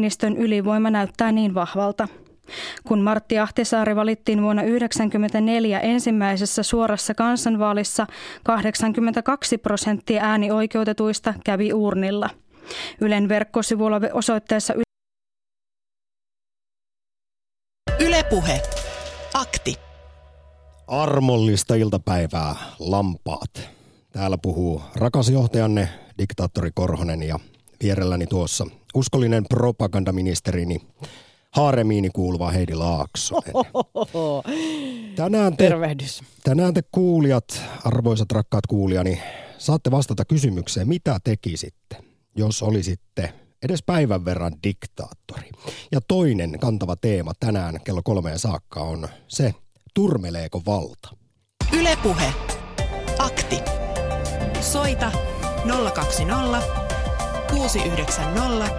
Niinistön ylivoima näyttää niin vahvalta. Kun Martti Ahtisaari valittiin vuonna 1994 ensimmäisessä suorassa kansanvaalissa, 82 prosenttia äänioikeutetuista kävi urnilla. Ylen verkkosivulla osoitteessa Ylepuhe. Akti. Armollista iltapäivää, lampaat. Täällä puhuu rakas johtajanne, diktaattori Korhonen ja vierelläni tuossa uskollinen propagandaministerini, haaremiini kuuluva Heidi Laakso. Tänään te, Tervehdys. Tänään te kuulijat, arvoisat rakkaat kuulijani, saatte vastata kysymykseen, mitä tekisitte, jos olisitte edes päivän verran diktaattori. Ja toinen kantava teema tänään kello kolmeen saakka on se, turmeleeko valta. Ylepuhe. Akti. Soita 020 690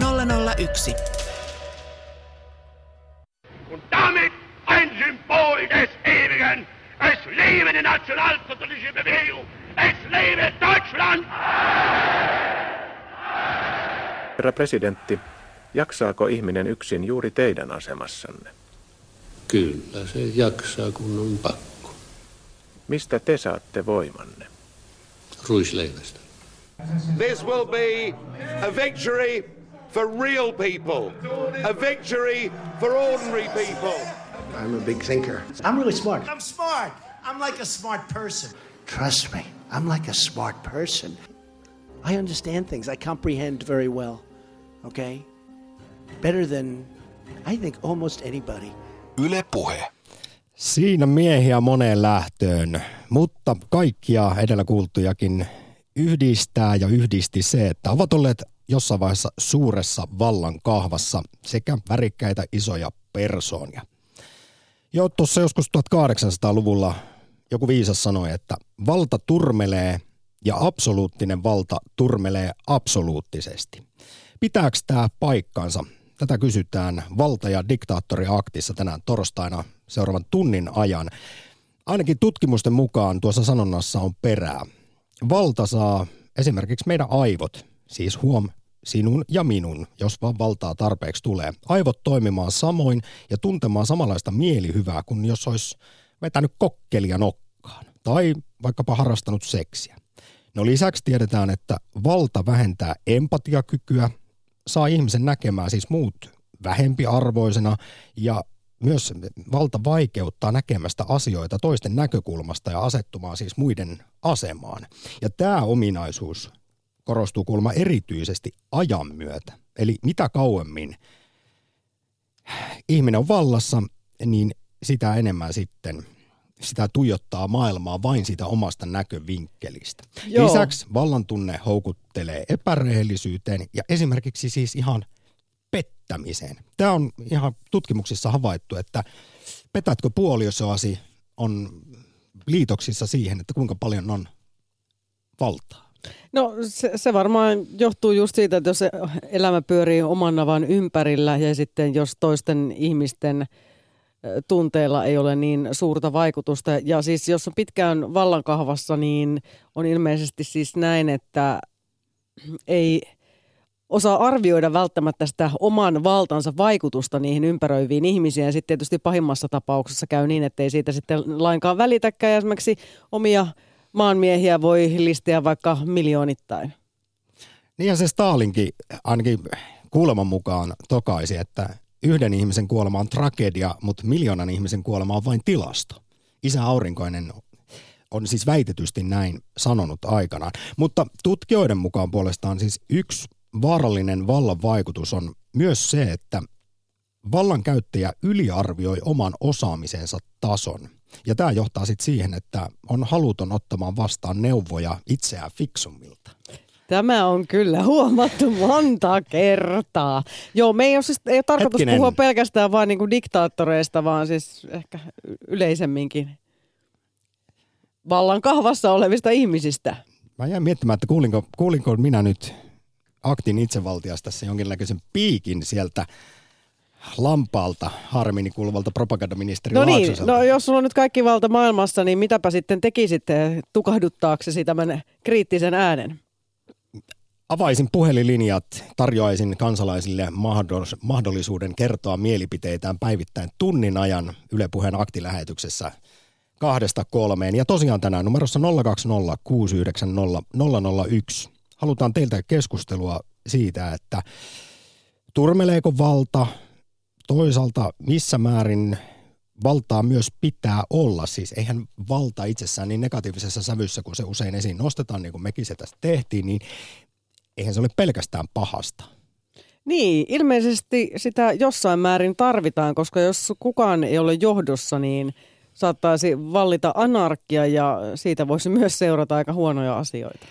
001. Und damit ein Symbol des Ewigen. Es lebe die nationalsozialistische Bewegung. Es lebe Deutschland! Herra presidentti, jaksaako ihminen yksin juuri teidän asemassanne? Kyllä se jaksaa, kun on pakko. Mistä te saatte voimanne? Ruisleivästä. This will be a victory for real people, a victory for ordinary people. I'm a big thinker. I'm really smart. I'm smart. I'm like a smart person. Trust me, I'm like a smart person. I understand things. I comprehend very well. Okay? Better than, I think, almost anybody. Yle Puhe. Siinä miehiä moneen lähtöön, mutta kaikkia edellä kuultujakin yhdistää ja yhdisti se, että ovat olleet jossain vaiheessa suuressa vallan kahvassa sekä värikkäitä isoja persoonia. Jo tuossa joskus 1800-luvulla joku viisas sanoi, että valta turmelee ja absoluuttinen valta turmelee absoluuttisesti. Pitääkö tämä paikkansa? Tätä kysytään valta- ja diktaattoriaktissa tänään torstaina seuraavan tunnin ajan. Ainakin tutkimusten mukaan tuossa sanonnassa on perää. Valta saa esimerkiksi meidän aivot, siis huom, sinun ja minun, jos vaan valtaa tarpeeksi tulee. Aivot toimimaan samoin ja tuntemaan samanlaista mielihyvää kuin jos olisi vetänyt kokkelia nokkaan tai vaikkapa harrastanut seksiä. No lisäksi tiedetään, että valta vähentää empatiakykyä, saa ihmisen näkemään siis muut vähempiarvoisena ja myös valta vaikeuttaa näkemästä asioita toisten näkökulmasta ja asettumaan siis muiden asemaan. Ja tämä ominaisuus korostuu kulma erityisesti ajan myötä. Eli mitä kauemmin ihminen on vallassa, niin sitä enemmän sitten sitä tuijottaa maailmaa vain sitä omasta näkövinkkelistä. Joo. Lisäksi vallan tunne houkuttelee epärehellisyyteen ja esimerkiksi siis ihan pettämiseen. Tämä on ihan tutkimuksissa havaittu, että petätkö puolisoasi on liitoksissa siihen, että kuinka paljon on valtaa. No se, se varmaan johtuu just siitä, että jos elämä pyörii oman navan ympärillä ja sitten jos toisten ihmisten tunteella ei ole niin suurta vaikutusta. Ja siis jos on pitkään vallankahvassa, niin on ilmeisesti siis näin, että ei – osaa arvioida välttämättä sitä oman valtansa vaikutusta niihin ympäröiviin ihmisiin. Ja sitten tietysti pahimmassa tapauksessa käy niin, että ei siitä sitten lainkaan välitäkään. Ja esimerkiksi omia maanmiehiä voi listiä vaikka miljoonittain. Niin ja se Stalinkin ainakin kuuleman mukaan tokaisi, että yhden ihmisen kuolema on tragedia, mutta miljoonan ihmisen kuolema on vain tilasto. Isä Aurinkoinen on siis väitetysti näin sanonut aikanaan. Mutta tutkijoiden mukaan puolestaan siis yksi vaarallinen vallan vaikutus on myös se, että vallankäyttäjä yliarvioi oman osaamisensa tason. Ja tämä johtaa sitten siihen, että on haluton ottamaan vastaan neuvoja itseään fiksummilta. Tämä on kyllä huomattu monta kertaa. Joo, me ei ole, siis, ei ole tarkoitus Hetkinen. puhua pelkästään vain niin diktaattoreista, vaan siis ehkä yleisemminkin vallan kahvassa olevista ihmisistä. Mä jäin miettimään, että kuulinko, kuulinko minä nyt aktin itsevaltiasta tässä jonkinlaisen piikin sieltä lampaalta harmini kuuluvalta propagandaministeri No niin, no jos sulla on nyt kaikki valta maailmassa, niin mitäpä sitten tekisitte tukahduttaaksesi tämän kriittisen äänen? avaisin puhelinlinjat, tarjoaisin kansalaisille mahdollisuuden kertoa mielipiteitään päivittäin tunnin ajan Yle Puheen aktilähetyksessä kahdesta kolmeen. Ja tosiaan tänään numerossa 020 690 001 halutaan teiltä keskustelua siitä, että turmeleeko valta, toisaalta missä määrin valtaa myös pitää olla. Siis eihän valta itsessään niin negatiivisessa sävyssä, kun se usein esiin nostetaan, niin kuin mekin se tästä tehtiin, niin eihän se ole pelkästään pahasta. Niin, ilmeisesti sitä jossain määrin tarvitaan, koska jos kukaan ei ole johdossa, niin saattaisi vallita anarkia ja siitä voisi myös seurata aika huonoja asioita.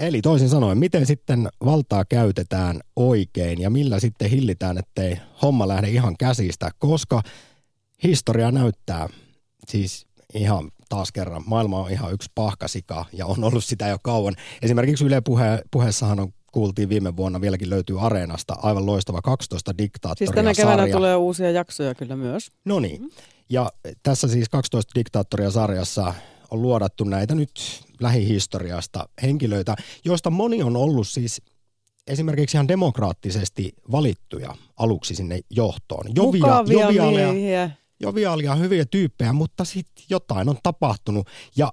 Eli toisin sanoen, miten sitten valtaa käytetään oikein ja millä sitten hillitään, ettei homma lähde ihan käsistä, koska historia näyttää, siis ihan taas kerran, maailma on ihan yksi pahkasika ja on ollut sitä jo kauan. Esimerkiksi Yle puhe, puheessahan on kuultiin viime vuonna, vieläkin löytyy Areenasta aivan loistava 12 diktaattoria Siis tänä keväänä sarja. tulee uusia jaksoja kyllä myös. No niin. Ja tässä siis 12 diktaattoria sarjassa on luodattu näitä nyt lähihistoriasta henkilöitä, joista moni on ollut siis esimerkiksi ihan demokraattisesti valittuja aluksi sinne johtoon. Jovia, Mukavia joviaaleja, miehiä. joviaalia, hyviä tyyppejä, mutta sitten jotain on tapahtunut ja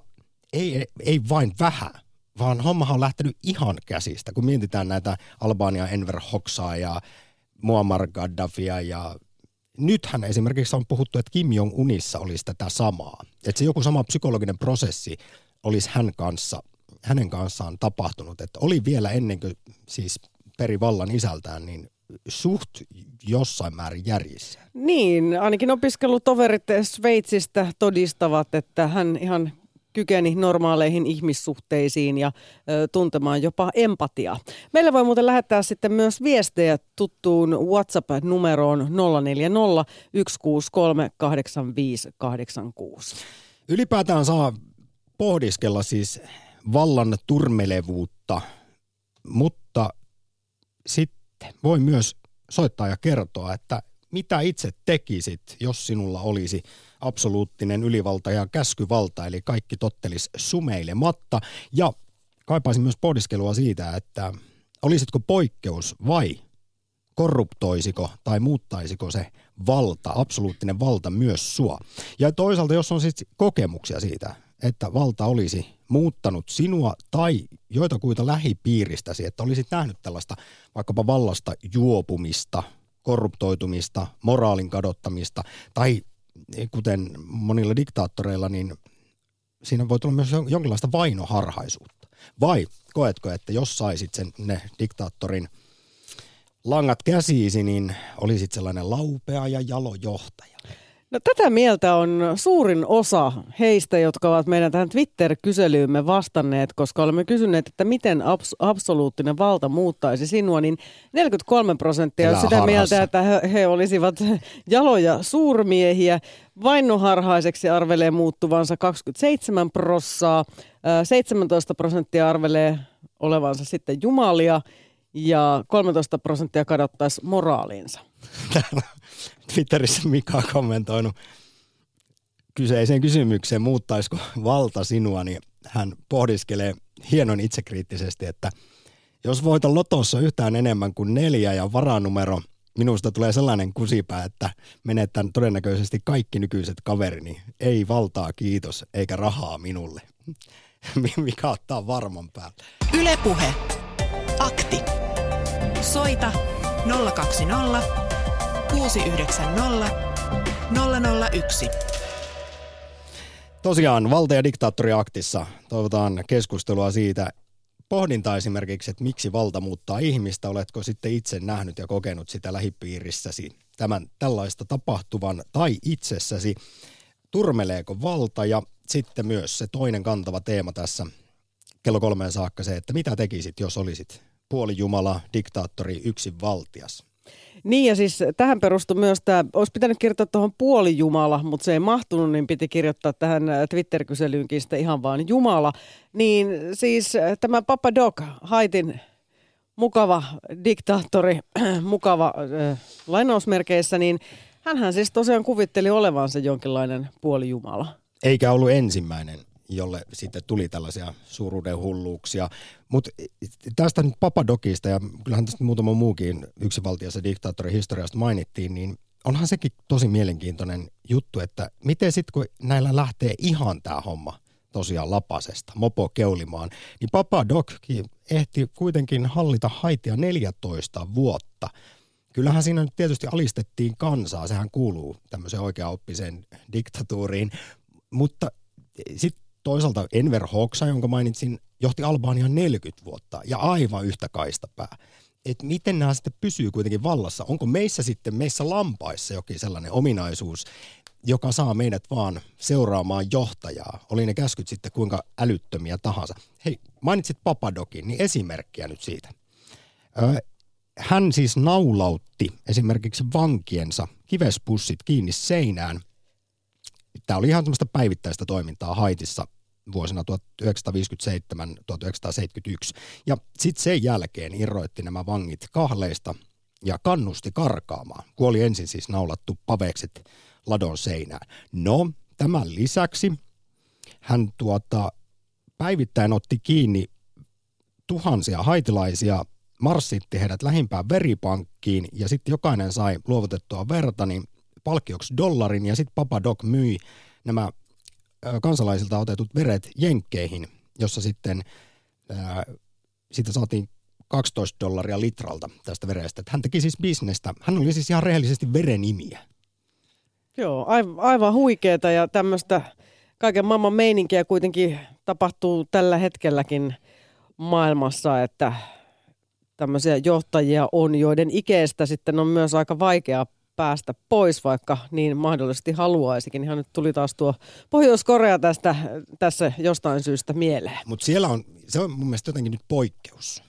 ei, ei vain vähän, vaan hommahan on lähtenyt ihan käsistä. Kun mietitään näitä Albania Enver Hoxhaa ja Muammar Gaddafia ja nythän esimerkiksi on puhuttu, että Kim Jong-unissa olisi tätä samaa. Että se joku sama psykologinen prosessi olisi hän kanssa, hänen kanssaan tapahtunut. Että oli vielä ennen kuin siis peri vallan isältään, niin suht jossain määrin järjissä. Niin, ainakin opiskelutoverit Sveitsistä todistavat, että hän ihan kykeni normaaleihin ihmissuhteisiin ja ö, tuntemaan jopa empatiaa. Meille voi muuten lähettää sitten myös viestejä tuttuun WhatsApp-numeroon 040 163 8586. Ylipäätään saa pohdiskella siis vallan turmelevuutta, mutta sitten voi myös soittaa ja kertoa, että mitä itse tekisit, jos sinulla olisi absoluuttinen ylivalta ja käskyvalta, eli kaikki tottelis sumeilematta. Ja kaipaisin myös pohdiskelua siitä, että olisitko poikkeus vai korruptoisiko tai muuttaisiko se valta, absoluuttinen valta myös sua. Ja toisaalta, jos on sitten kokemuksia siitä, että valta olisi muuttanut sinua tai joitakuita lähipiiristäsi, että olisit nähnyt tällaista vaikkapa vallasta juopumista, korruptoitumista, moraalin kadottamista tai kuten monilla diktaattoreilla, niin siinä voi tulla myös jonkinlaista vainoharhaisuutta. Vai koetko, että jos saisit sen ne diktaattorin langat käsiisi, niin olisit sellainen laupea ja jalo johtaja? No, tätä mieltä on suurin osa heistä, jotka ovat meidän tähän Twitter-kyselyymme vastanneet, koska olemme kysyneet, että miten abs- absoluuttinen valta muuttaisi sinua, niin 43 prosenttia on sitä harhassa. mieltä, että he, he olisivat jaloja suurmiehiä. Vainoharhaiseksi arvelee muuttuvansa 27 prossaa, 17 prosenttia arvelee olevansa sitten jumalia ja 13 prosenttia kadottaisi moraaliinsa. Twitterissä Mika on kommentoinut kyseiseen kysymykseen, muuttaisiko valta sinua, niin hän pohdiskelee hienon itsekriittisesti, että jos voitan lotossa yhtään enemmän kuin neljä ja varanumero, minusta tulee sellainen kusipää, että menetän todennäköisesti kaikki nykyiset kaverini. Ei valtaa kiitos, eikä rahaa minulle. Mikä ottaa varman päälle. Ylepuhe. Akti. Soita 020 690 001. Tosiaan valta- ja diktaattoriaktissa toivotaan keskustelua siitä, pohdintaa esimerkiksi, että miksi valta muuttaa ihmistä. Oletko sitten itse nähnyt ja kokenut sitä lähipiirissäsi tämän tällaista tapahtuvan tai itsessäsi? Turmeleeko valta ja sitten myös se toinen kantava teema tässä kello kolmeen saakka se, että mitä tekisit, jos olisit puolijumala, diktaattori, yksin valtias? Niin ja siis tähän perustui myös tämä, olisi pitänyt kirjoittaa tuohon puoli Jumala, mutta se ei mahtunut, niin piti kirjoittaa tähän äh, Twitter-kyselyynkin sitten ihan vaan Jumala. Niin siis äh, tämä Papa Doc, Haitin mukava diktaattori, mukava äh, lainausmerkeissä, niin hänhän siis tosiaan kuvitteli olevansa jonkinlainen puoli Jumala. Eikä ollut ensimmäinen jolle sitten tuli tällaisia suuruuden hulluuksia. Mutta tästä nyt Papadokista, ja kyllähän tästä muutama muukin yksivaltiassa diktaattorin historiasta mainittiin, niin onhan sekin tosi mielenkiintoinen juttu, että miten sitten kun näillä lähtee ihan tämä homma tosiaan lapasesta, mopo keulimaan, niin Papadokki ehti kuitenkin hallita Haitia 14 vuotta. Kyllähän siinä nyt tietysti alistettiin kansaa, sehän kuuluu tämmöiseen oikeaoppiseen diktatuuriin, mutta sitten toisaalta Enver Hoxha, jonka mainitsin, johti Albanian 40 vuotta ja aivan yhtä kaistapää. Että miten nämä sitten pysyy kuitenkin vallassa? Onko meissä sitten, meissä lampaissa jokin sellainen ominaisuus, joka saa meidät vaan seuraamaan johtajaa, oli ne käskyt sitten kuinka älyttömiä tahansa. Hei, mainitsit Papadokin, niin esimerkkiä nyt siitä. hän siis naulautti esimerkiksi vankiensa kivespussit kiinni seinään. Tämä oli ihan semmoista päivittäistä toimintaa Haitissa vuosina 1957-1971. Ja sitten sen jälkeen irroitti nämä vangit kahleista ja kannusti karkaamaan. Kuoli ensin siis naulattu pavekset ladon seinään. No, tämän lisäksi hän tuota, päivittäin otti kiinni tuhansia haitilaisia, marssitti heidät lähimpään veripankkiin ja sitten jokainen sai luovutettua verta niin palkkioksi dollarin ja sitten Papa Doc myi nämä kansalaisilta otetut veret jenkkeihin, jossa sitten ää, siitä saatiin 12 dollaria litralta tästä verestä. hän teki siis bisnestä. Hän oli siis ihan rehellisesti verenimiä. Joo, aivan huikeeta ja tämmöistä kaiken maailman meininkiä kuitenkin tapahtuu tällä hetkelläkin maailmassa, että tämmöisiä johtajia on, joiden ikeestä sitten on myös aika vaikea päästä pois, vaikka niin mahdollisesti haluaisikin. Ihan nyt tuli taas tuo Pohjois-Korea tästä, tässä jostain syystä mieleen. Mutta siellä on, se on mun mielestä jotenkin nyt poikkeus,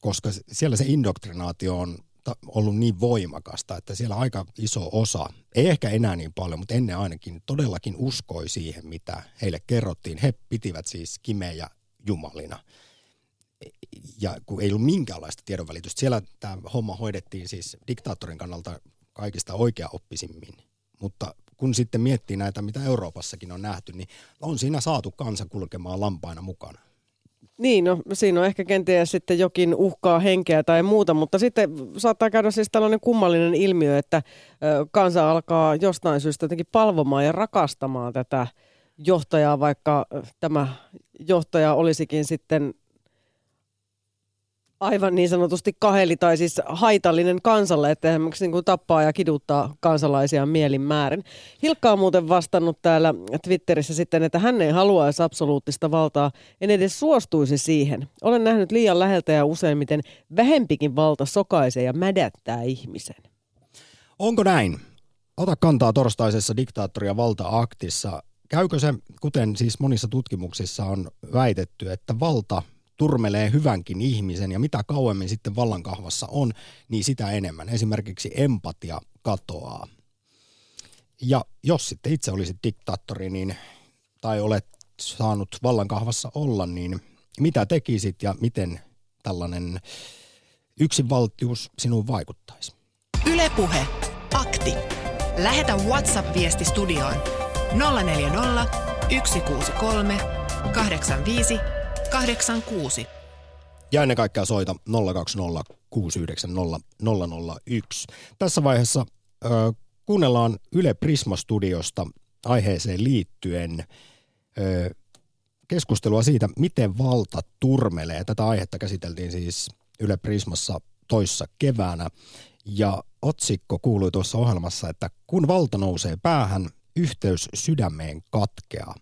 koska siellä se indoktrinaatio on ollut niin voimakasta, että siellä aika iso osa, ei ehkä enää niin paljon, mutta ennen ainakin todellakin uskoi siihen, mitä heille kerrottiin. He pitivät siis kimejä jumalina. Ja kun ei ollut minkäänlaista tiedonvälitystä, siellä tämä homma hoidettiin siis diktaattorin kannalta kaikista oikeaoppisimmin. Mutta kun sitten miettii näitä, mitä Euroopassakin on nähty, niin on siinä saatu kansa kulkemaan lampaina mukana. Niin, no siinä on ehkä kenties sitten jokin uhkaa henkeä tai muuta, mutta sitten saattaa käydä siis tällainen kummallinen ilmiö, että kansa alkaa jostain syystä jotenkin palvomaan ja rakastamaan tätä johtajaa, vaikka tämä johtaja olisikin sitten aivan niin sanotusti kaheli tai siis haitallinen kansalle, että esimerkiksi niin kuin tappaa ja kiduttaa kansalaisia mielin määrin. Hilkka on muuten vastannut täällä Twitterissä sitten, että hän ei haluaisi absoluuttista valtaa, en edes suostuisi siihen. Olen nähnyt liian läheltä ja useimmiten vähempikin valta sokaisee ja mädättää ihmisen. Onko näin? Ota kantaa torstaisessa diktaattoria valta-aktissa. Käykö se, kuten siis monissa tutkimuksissa on väitetty, että valta turmelee hyvänkin ihmisen ja mitä kauemmin sitten vallankahvassa on, niin sitä enemmän. Esimerkiksi empatia katoaa. Ja jos sitten itse olisit diktaattori niin, tai olet saanut vallankahvassa olla, niin mitä tekisit ja miten tällainen yksinvaltius sinuun vaikuttaisi? Ylepuhe. Akti. Lähetä WhatsApp-viesti studioon 040 163 85 86. Ja ennen kaikkea soita 020 690 001. Tässä vaiheessa ö, kuunnellaan Yle Prisma-studiosta aiheeseen liittyen ö, keskustelua siitä, miten valta turmelee. Tätä aihetta käsiteltiin siis Yle Prismassa toissa keväänä. Ja otsikko kuului tuossa ohjelmassa, että kun valta nousee päähän, yhteys sydämeen katkeaa.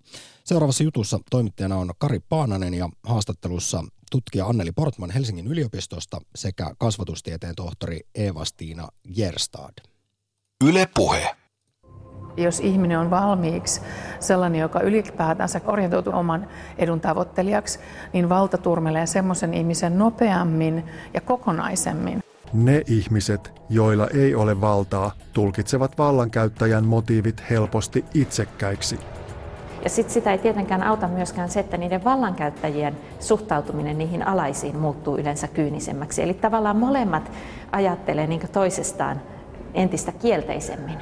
Seuraavassa jutussa toimittajana on Kari Paananen ja haastattelussa tutkija Anneli Portman Helsingin yliopistosta sekä kasvatustieteen tohtori Eeva-Stiina Gerstad. Yle Puhe. Jos ihminen on valmiiksi sellainen, joka ylipäätänsä orientoituu oman edun tavoittelijaksi, niin valta turmelee semmoisen ihmisen nopeammin ja kokonaisemmin. Ne ihmiset, joilla ei ole valtaa, tulkitsevat vallankäyttäjän motiivit helposti itsekkäiksi – ja sit sitä ei tietenkään auta myöskään se, että niiden vallankäyttäjien suhtautuminen niihin alaisiin muuttuu yleensä kyynisemmäksi. Eli tavallaan molemmat ajattelee niin toisestaan entistä kielteisemmin.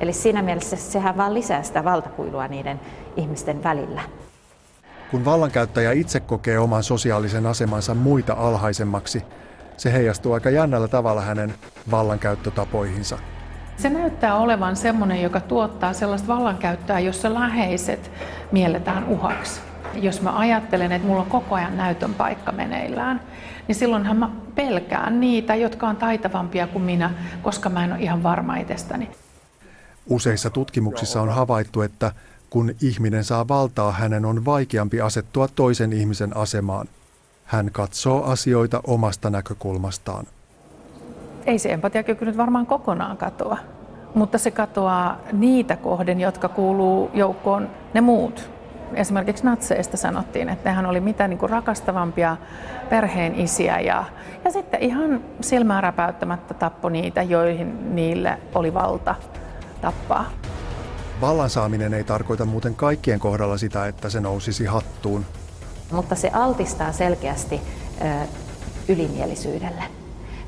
Eli siinä mielessä sehän vaan lisää sitä valtakuilua niiden ihmisten välillä. Kun vallankäyttäjä itse kokee oman sosiaalisen asemansa muita alhaisemmaksi, se heijastuu aika jännällä tavalla hänen vallankäyttötapoihinsa. Se näyttää olevan semmoinen, joka tuottaa sellaista vallankäyttöä, jossa läheiset mielletään uhaksi. Jos mä ajattelen, että mulla on koko ajan näytön paikka meneillään, niin silloinhan mä pelkään niitä, jotka on taitavampia kuin minä, koska mä en ole ihan varma itsestäni. Useissa tutkimuksissa on havaittu, että kun ihminen saa valtaa, hänen on vaikeampi asettua toisen ihmisen asemaan. Hän katsoo asioita omasta näkökulmastaan. Ei se empatiakyky nyt varmaan kokonaan katoa, mutta se katoaa niitä kohden, jotka kuuluu joukkoon ne muut. Esimerkiksi natseista sanottiin, että nehän oli mitä niin kuin rakastavampia perheen isiä ja, ja sitten ihan silmää räpäyttämättä tappo niitä, joihin niille oli valta tappaa. Vallan saaminen ei tarkoita muuten kaikkien kohdalla sitä, että se nousisi hattuun. Mutta se altistaa selkeästi ö, ylimielisyydelle.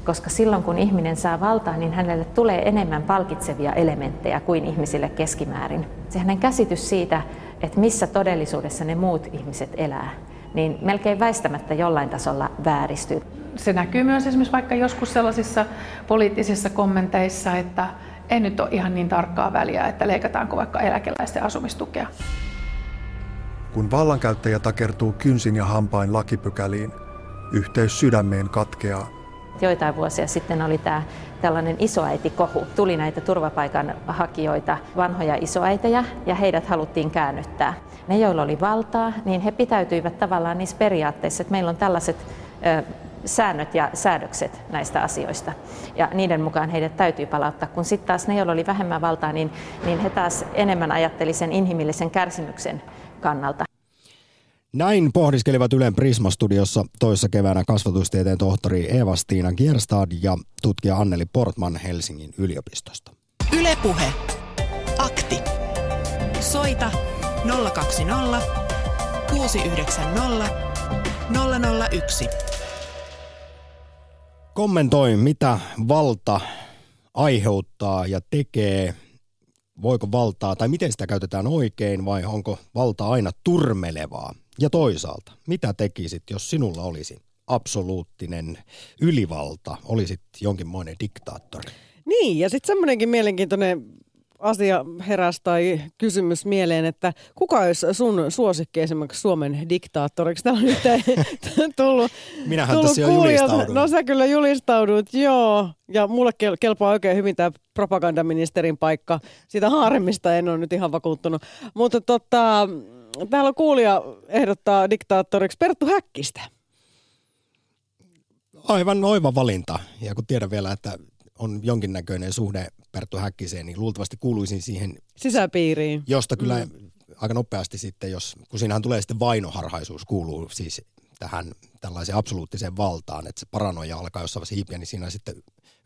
Koska silloin kun ihminen saa valtaa, niin hänelle tulee enemmän palkitsevia elementtejä kuin ihmisille keskimäärin. Se hänen käsitys siitä, että missä todellisuudessa ne muut ihmiset elää, niin melkein väistämättä jollain tasolla vääristyy. Se näkyy myös esimerkiksi vaikka joskus sellaisissa poliittisissa kommenteissa, että ei nyt ole ihan niin tarkkaa väliä, että leikataanko vaikka eläkeläisten asumistukea. Kun vallankäyttäjä takertuu kynsin ja hampain lakipykäliin, yhteys sydämeen katkeaa. Joitain vuosia sitten oli tämä tällainen isoäitikohu. Tuli näitä turvapaikanhakijoita, vanhoja isoäitejä, ja heidät haluttiin käännyttää. Ne, joilla oli valtaa, niin he pitäytyivät tavallaan niissä periaatteissa, että meillä on tällaiset säännöt ja säädökset näistä asioista. Ja niiden mukaan heidät täytyy palauttaa, kun sitten taas ne, joilla oli vähemmän valtaa, niin, niin he taas enemmän ajatteli sen inhimillisen kärsimyksen kannalta. Näin pohdiskelivat Ylen Prisma-studiossa toissa keväänä kasvatustieteen tohtori Eva-Stiina Kierstad ja tutkija Anneli Portman Helsingin yliopistosta. Ylepuhe. Akti. Soita 020 690 001. Kommentoi, mitä valta aiheuttaa ja tekee. Voiko valtaa, tai miten sitä käytetään oikein, vai onko valta aina turmelevaa? Ja toisaalta, mitä tekisit, jos sinulla olisi absoluuttinen ylivalta, olisit jonkinmoinen diktaattori? Niin, ja sitten semmoinenkin mielenkiintoinen asia heräsi tai kysymys mieleen, että kuka olisi sun suosikki esimerkiksi Suomen diktaattoriksi? Täällä on nyt tullut, Minähän tullut tässä julistaudun. No sä kyllä julistaudut, joo. Ja mulle kel- kelpaa oikein hyvin tämä propagandaministerin paikka. Siitä haaremmista en ole nyt ihan vakuuttunut. Mutta tota, täällä on kuulija ehdottaa diktaattoriksi Perttu Häkkistä. Aivan oiva valinta. Ja kun tiedän vielä, että on jonkinnäköinen suhde Perttu Häkkiseen, niin luultavasti kuuluisin siihen, Sisäpiiriin. josta kyllä mm. aika nopeasti sitten, jos, kun siinähän tulee sitten vainoharhaisuus, kuuluu siis tähän tällaiseen absoluuttiseen valtaan, että se paranoja alkaa jossain vaiheessa hiipiä, niin siinä sitten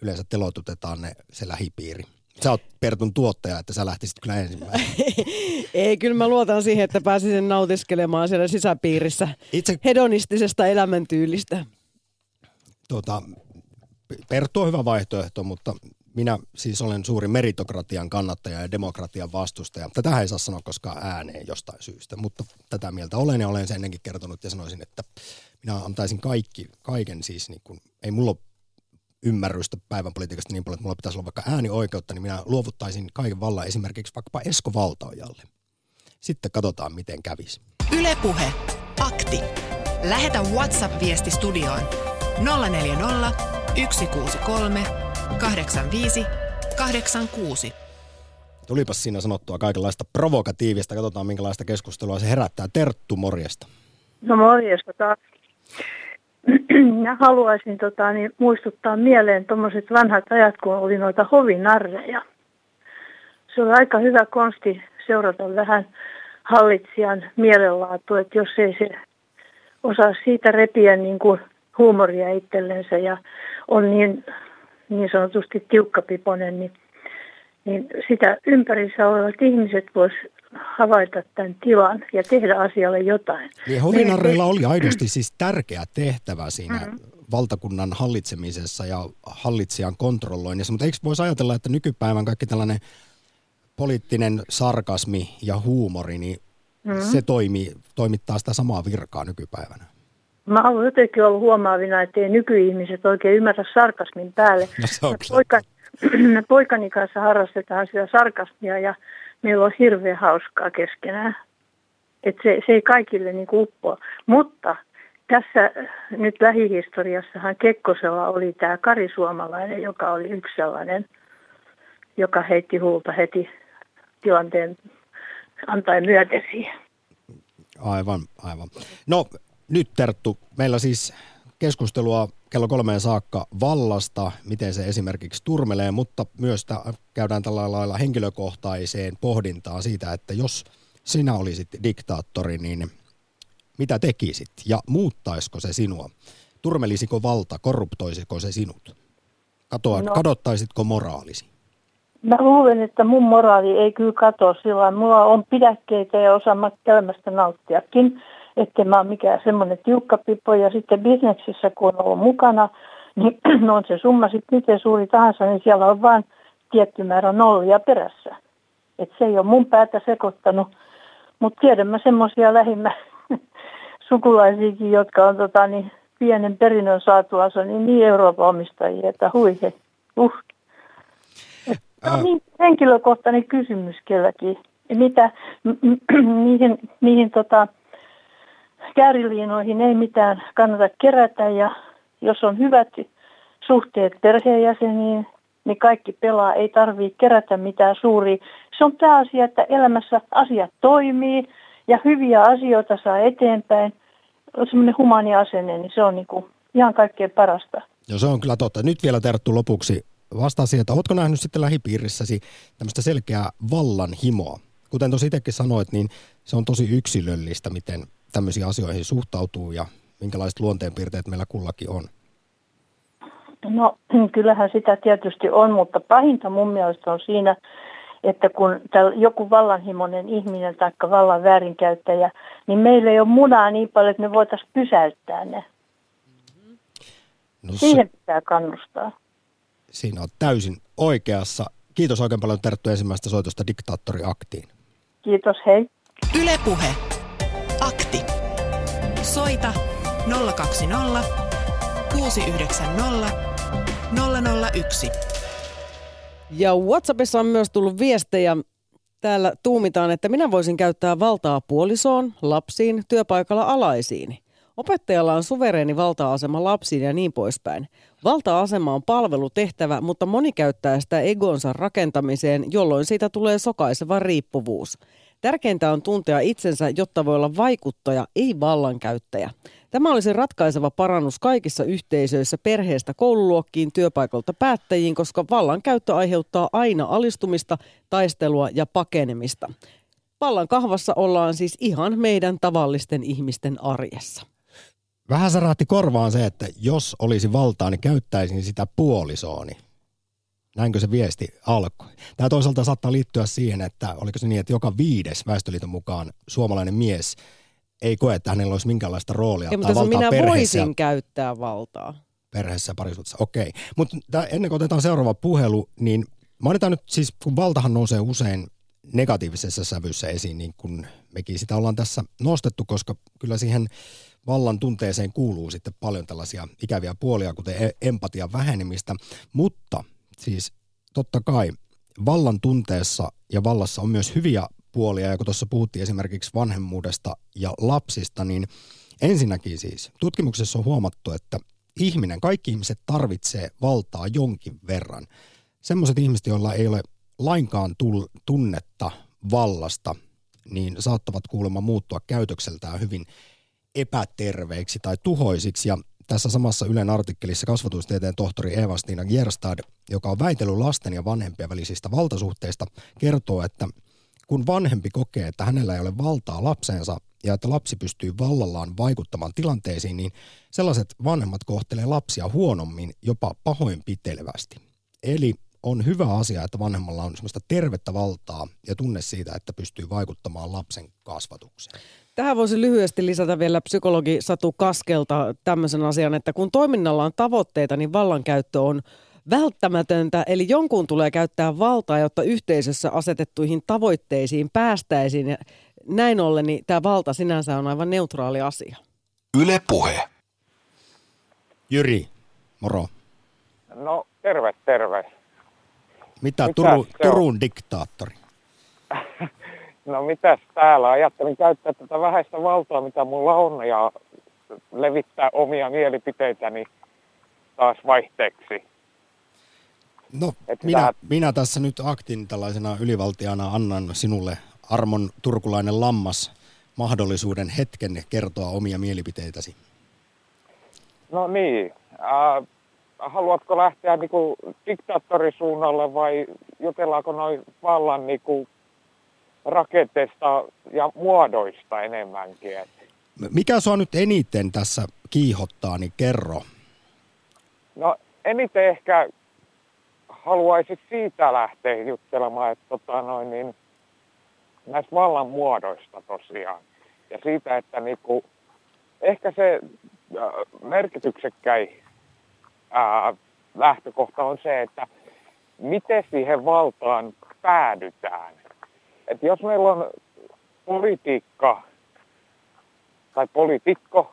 yleensä teloitutetaan ne, se lähipiiri. Sä oot Pertun tuottaja, että sä lähtisit kyllä ensimmäisenä. Ei, kyllä mä luotan siihen, että pääsisin nautiskelemaan siellä sisäpiirissä Itse hedonistisesta elämäntyylistä. tuota, Perttu on hyvä vaihtoehto, mutta minä siis olen suuri meritokratian kannattaja ja demokratian vastustaja. Tätä ei saa sanoa koskaan ääneen jostain syystä, mutta tätä mieltä olen ja olen sen ennenkin kertonut ja sanoisin, että minä antaisin kaikki, kaiken siis, niin kuin, ei mulla ole ymmärrystä päivän politiikasta niin paljon, että mulla pitäisi olla vaikka äänioikeutta, niin minä luovuttaisin kaiken vallan esimerkiksi vaikkapa Esko Valtaojalle. Sitten katsotaan, miten kävisi. Ylepuhe. Akti. Lähetä WhatsApp-viesti studioon 040 163 85 86. Tulipas siinä sanottua kaikenlaista provokatiivista. Katsotaan, minkälaista keskustelua se herättää. Terttu, morjesta. No morjesta taas. Minä haluaisin tota, niin, muistuttaa mieleen tuommoiset vanhat ajat, kun oli noita hovinarreja. Se oli aika hyvä konsti seurata vähän hallitsijan mielenlaatua, että jos ei se osaa siitä repiä niin kuin huumoria itsellensä ja on niin, niin sanotusti tiukkapiponen, niin, niin sitä ympärissä olevat ihmiset vois havaita tämän tilan ja tehdä asialle jotain. Niin hovinarreilla oli aidosti siis tärkeä tehtävä siinä mm-hmm. valtakunnan hallitsemisessa ja hallitsijan kontrolloinnissa, mutta eikö voisi ajatella, että nykypäivän kaikki tällainen poliittinen sarkasmi ja huumori, niin Mhm. se toimii toimittaa sitä samaa virkaa nykypäivänä? Mä olen jotenkin ollut huomaavina, että ei nykyihmiset oikein ymmärrä sarkasmin päälle. No se on poika, poikani kanssa harrastetaan sitä sarkasmia ja meillä on hirveän hauskaa keskenään. Et se, se ei kaikille niin uppoa. Mutta tässä nyt lähihistoriassahan Kekkosella oli tämä Kari Suomalainen, joka oli yksi sellainen, joka heitti huulta heti tilanteen antaen myöten siihen. Aivan, aivan. No nyt Terttu, meillä siis keskustelua kello kolmeen saakka vallasta, miten se esimerkiksi turmelee, mutta myös ta- käydään tällä lailla henkilökohtaiseen pohdintaan siitä, että jos sinä olisit diktaattori, niin mitä tekisit ja muuttaisiko se sinua? Turmelisiko valta, korruptoisiko se sinut? Katoa, no. Kadottaisitko moraalisi? Mä luulen, että mun moraali ei kyllä katoa sillä Mulla on pidäkkeitä ja osaamme elämästä nauttiakin. Että mä oon mikään semmoinen tiukkapipo. Ja sitten bisneksissä, kun on ollut mukana, niin on se summa sitten miten suuri tahansa, niin siellä on vain tietty määrä nollia perässä. Että se ei ole mun päätä sekoittanut. Mutta tiedän mä semmoisia lähimmä sukulaisiakin, jotka on tota, niin, pienen perinnön saatuansa niin, niin Euroopan omistajia, että hui he, uh. No, niin, henkilökohtainen kysymys kelläkin. Mitä niihin, niihin tota, kääriliinoihin ei mitään kannata kerätä ja jos on hyvät suhteet perheenjäseniin, niin kaikki pelaa, ei tarvitse kerätä mitään suuria. Se on pääasia, että elämässä asiat toimii ja hyviä asioita saa eteenpäin. Semmoinen humani asenne, niin se on niin kuin ihan kaikkein parasta. Joo, se on kyllä totta. Nyt vielä Terttu lopuksi vastaa että oletko nähnyt sitten lähipiirissäsi tämmöistä selkeää vallan himoa? Kuten tuossa itsekin sanoit, niin se on tosi yksilöllistä, miten tämmöisiin asioihin suhtautuu ja minkälaiset luonteenpiirteet meillä kullakin on. No kyllähän sitä tietysti on, mutta pahinta mun mielestä on siinä, että kun joku vallanhimoinen ihminen tai vallan väärinkäyttäjä, niin meillä ei ole munaa niin paljon, että me voitaisiin pysäyttää ne. No, Siihen pitää kannustaa. Siinä on täysin oikeassa. Kiitos oikein paljon Terttu ensimmäistä soitosta diktaattoriaktiin. Kiitos, hei. Ylepuhe. Akti. Soita 020 690 001. Ja WhatsAppissa on myös tullut viestejä. Täällä tuumitaan, että minä voisin käyttää valtaa puolisoon, lapsiin, työpaikalla alaisiin. Opettajalla on suvereeni valta-asema lapsiin ja niin poispäin. Valta-asema on palvelutehtävä, mutta moni käyttää sitä egonsa rakentamiseen, jolloin siitä tulee sokaiseva riippuvuus. Tärkeintä on tuntea itsensä, jotta voi olla vaikuttaja, ei vallankäyttäjä. Tämä olisi ratkaiseva parannus kaikissa yhteisöissä perheestä koululuokkiin, työpaikalta päättäjiin, koska vallankäyttö aiheuttaa aina alistumista, taistelua ja pakenemista. Vallan kahvassa ollaan siis ihan meidän tavallisten ihmisten arjessa. Vähän särähti korvaan se, että jos olisi valtaa, niin käyttäisin sitä puolisooni. Näinkö se viesti alkoi? Tämä toisaalta saattaa liittyä siihen, että oliko se niin, että joka viides Väestöliiton mukaan suomalainen mies ei koe, että hänellä olisi minkäänlaista roolia tai valtaa minä perheessä. voisin käyttää valtaa. Perheessä ja parisuhteessa, okei. Mutta ennen kuin otetaan seuraava puhelu, niin mainitaan nyt siis, kun valtahan nousee usein negatiivisessa sävyssä esiin, niin kun mekin sitä ollaan tässä nostettu, koska kyllä siihen vallan tunteeseen kuuluu sitten paljon tällaisia ikäviä puolia, kuten e- empatian vähenemistä, mutta siis totta kai vallan tunteessa ja vallassa on myös hyviä puolia, ja kun tuossa puhuttiin esimerkiksi vanhemmuudesta ja lapsista, niin ensinnäkin siis tutkimuksessa on huomattu, että ihminen, kaikki ihmiset tarvitsee valtaa jonkin verran. Semmoiset ihmiset, joilla ei ole lainkaan tunnetta vallasta, niin saattavat kuulemma muuttua käytökseltään hyvin epäterveiksi tai tuhoisiksi. Ja tässä samassa Ylen artikkelissa kasvatustieteen tohtori Eva-Stina Gjerstad, joka on väitellyt lasten ja vanhempien välisistä valtasuhteista, kertoo, että kun vanhempi kokee, että hänellä ei ole valtaa lapsensa ja että lapsi pystyy vallallaan vaikuttamaan tilanteisiin, niin sellaiset vanhemmat kohtelee lapsia huonommin, jopa pahoinpitelevästi. Eli on hyvä asia, että vanhemmalla on sellaista tervettä valtaa ja tunne siitä, että pystyy vaikuttamaan lapsen kasvatukseen. Tähän voisi lyhyesti lisätä vielä psykologi Satu Kaskelta tämmöisen asian, että kun toiminnalla on tavoitteita, niin vallankäyttö on välttämätöntä, eli jonkun tulee käyttää valtaa, jotta yhteisössä asetettuihin tavoitteisiin päästäisiin. Ja näin ollen niin tämä valta sinänsä on aivan neutraali asia. Yle Puhe. Jyri, moro. No, terve, terve. Mitä, Mitä Turu, Turun diktaattori? No mitäs täällä? Ajattelin käyttää tätä vähäistä valtaa, mitä mulla on, ja levittää omia mielipiteitäni taas vaihteeksi. No, minä, tähän... minä tässä nyt aktin tällaisena ylivaltiana annan sinulle Armon Turkulainen Lammas mahdollisuuden hetken kertoa omia mielipiteitäsi. No niin. Äh, haluatko lähteä niin kuin diktaattorisuunnalle vai jutellaanko noin vallan niin kuin rakenteesta ja muodoista enemmänkin? Mikä sua nyt eniten tässä kiihottaa, niin kerro. No eniten ehkä haluaisit siitä lähteä juttelemaan, että tota noin, niin, näistä vallan muodoista tosiaan. Ja siitä, että niinku, ehkä se merkityksekkäin äh, lähtökohta on se, että miten siihen valtaan päädytään. Et jos meillä on politiikka tai poliitikko,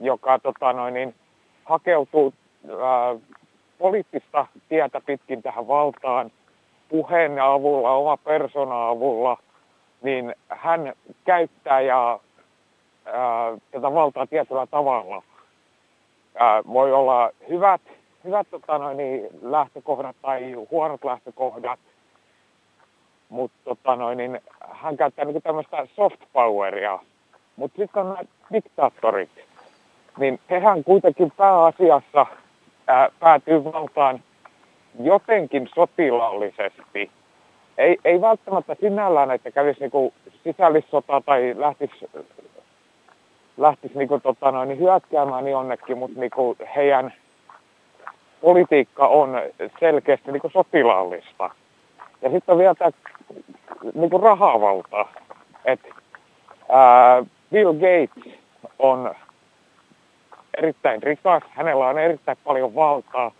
joka tota noin, niin, hakeutuu ää, poliittista tietä pitkin tähän valtaan puheen avulla, oma persona avulla, niin hän käyttää ja ää, tätä valtaa tietyllä tavalla. Ää, voi olla hyvät, hyvät tota noin, niin, lähtökohdat tai huonot lähtökohdat, mutta tota noin, niin hän käyttää niin tämmöistä soft poweria. Mutta sitten on nämä diktaattorit, niin hehän kuitenkin pääasiassa ää, päätyy valtaan jotenkin sotilaallisesti. Ei, ei välttämättä sinällään, että kävisi niinku sisällissota tai lähtisi, lähtisi niinku tota noin, niin hyökkäämään jonnekin, mutta niinku heidän politiikka on selkeästi niinku sotilaallista. Ja sitten on vielä tämä niinku rahavalta. että Bill Gates on erittäin rikas, hänellä on erittäin paljon valtaa.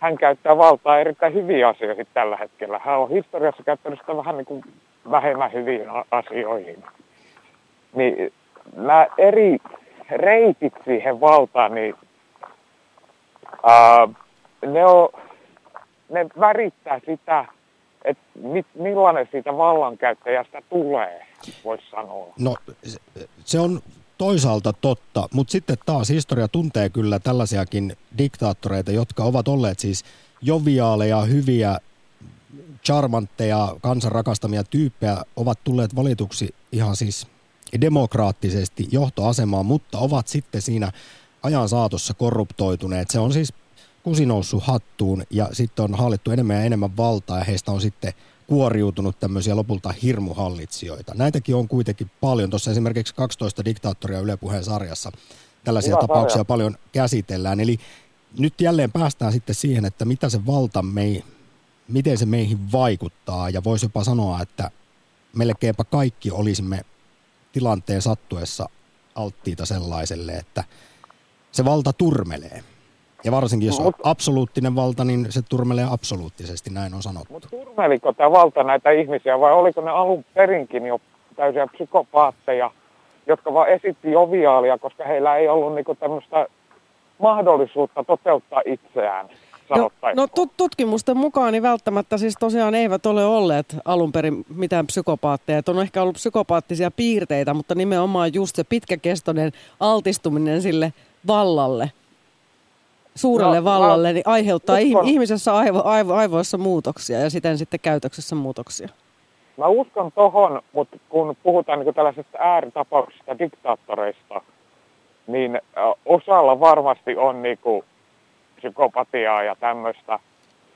Hän käyttää valtaa erittäin hyviä asioihin tällä hetkellä. Hän on historiassa käyttänyt sitä vähän niin kuin vähemmän hyviin asioihin. Niin nämä eri reitit siihen valtaan, niin ää, ne, on, ne värittää sitä, että mit, millainen siitä vallankäyttäjästä tulee, voisi sanoa. No se on toisaalta totta, mutta sitten taas historia tuntee kyllä tällaisiakin diktaattoreita, jotka ovat olleet siis joviaaleja, hyviä, charmantteja, kansan rakastamia tyyppejä, ovat tulleet valituksi ihan siis demokraattisesti johtoasemaan, mutta ovat sitten siinä ajan saatossa korruptoituneet. Se on siis kusi noussut hattuun ja sitten on hallittu enemmän ja enemmän valtaa ja heistä on sitten – kuoriutunut tämmöisiä lopulta hirmuhallitsijoita. Näitäkin on kuitenkin paljon. Tuossa esimerkiksi 12 diktaattoria Yle Puheen sarjassa tällaisia Hyvä tapauksia sarja. paljon käsitellään. Eli nyt jälleen päästään sitten siihen, että mitä se valta mei, miten se meihin vaikuttaa ja voisi jopa sanoa, että melkeinpä kaikki olisimme tilanteen sattuessa alttiita sellaiselle, että se valta turmelee. Ja varsinkin jos on absoluuttinen valta, niin se turmelee absoluuttisesti, näin on sanottu. Mutta turmeliko tämä valta näitä ihmisiä vai oliko ne alun perinkin jo täysiä psykopaatteja, jotka vaan esitti joviaalia, koska heillä ei ollut niinku tämmöistä mahdollisuutta toteuttaa itseään? No, no tutkimusten mukaan niin välttämättä siis tosiaan eivät ole olleet alun perin mitään psykopaatteja. Että on ehkä ollut psykopaattisia piirteitä, mutta nimenomaan just se pitkäkestoinen altistuminen sille vallalle suurelle no, vallalle, niin aiheuttaa uskon, ihmisessä aivo, aivo, aivoissa muutoksia ja siten sitten käytöksessä muutoksia. Mä uskon tohon, mutta kun puhutaan niin tällaisesta ääritapauksista, diktaattoreista, niin osalla varmasti on niin kuin psykopatiaa ja tämmöistä.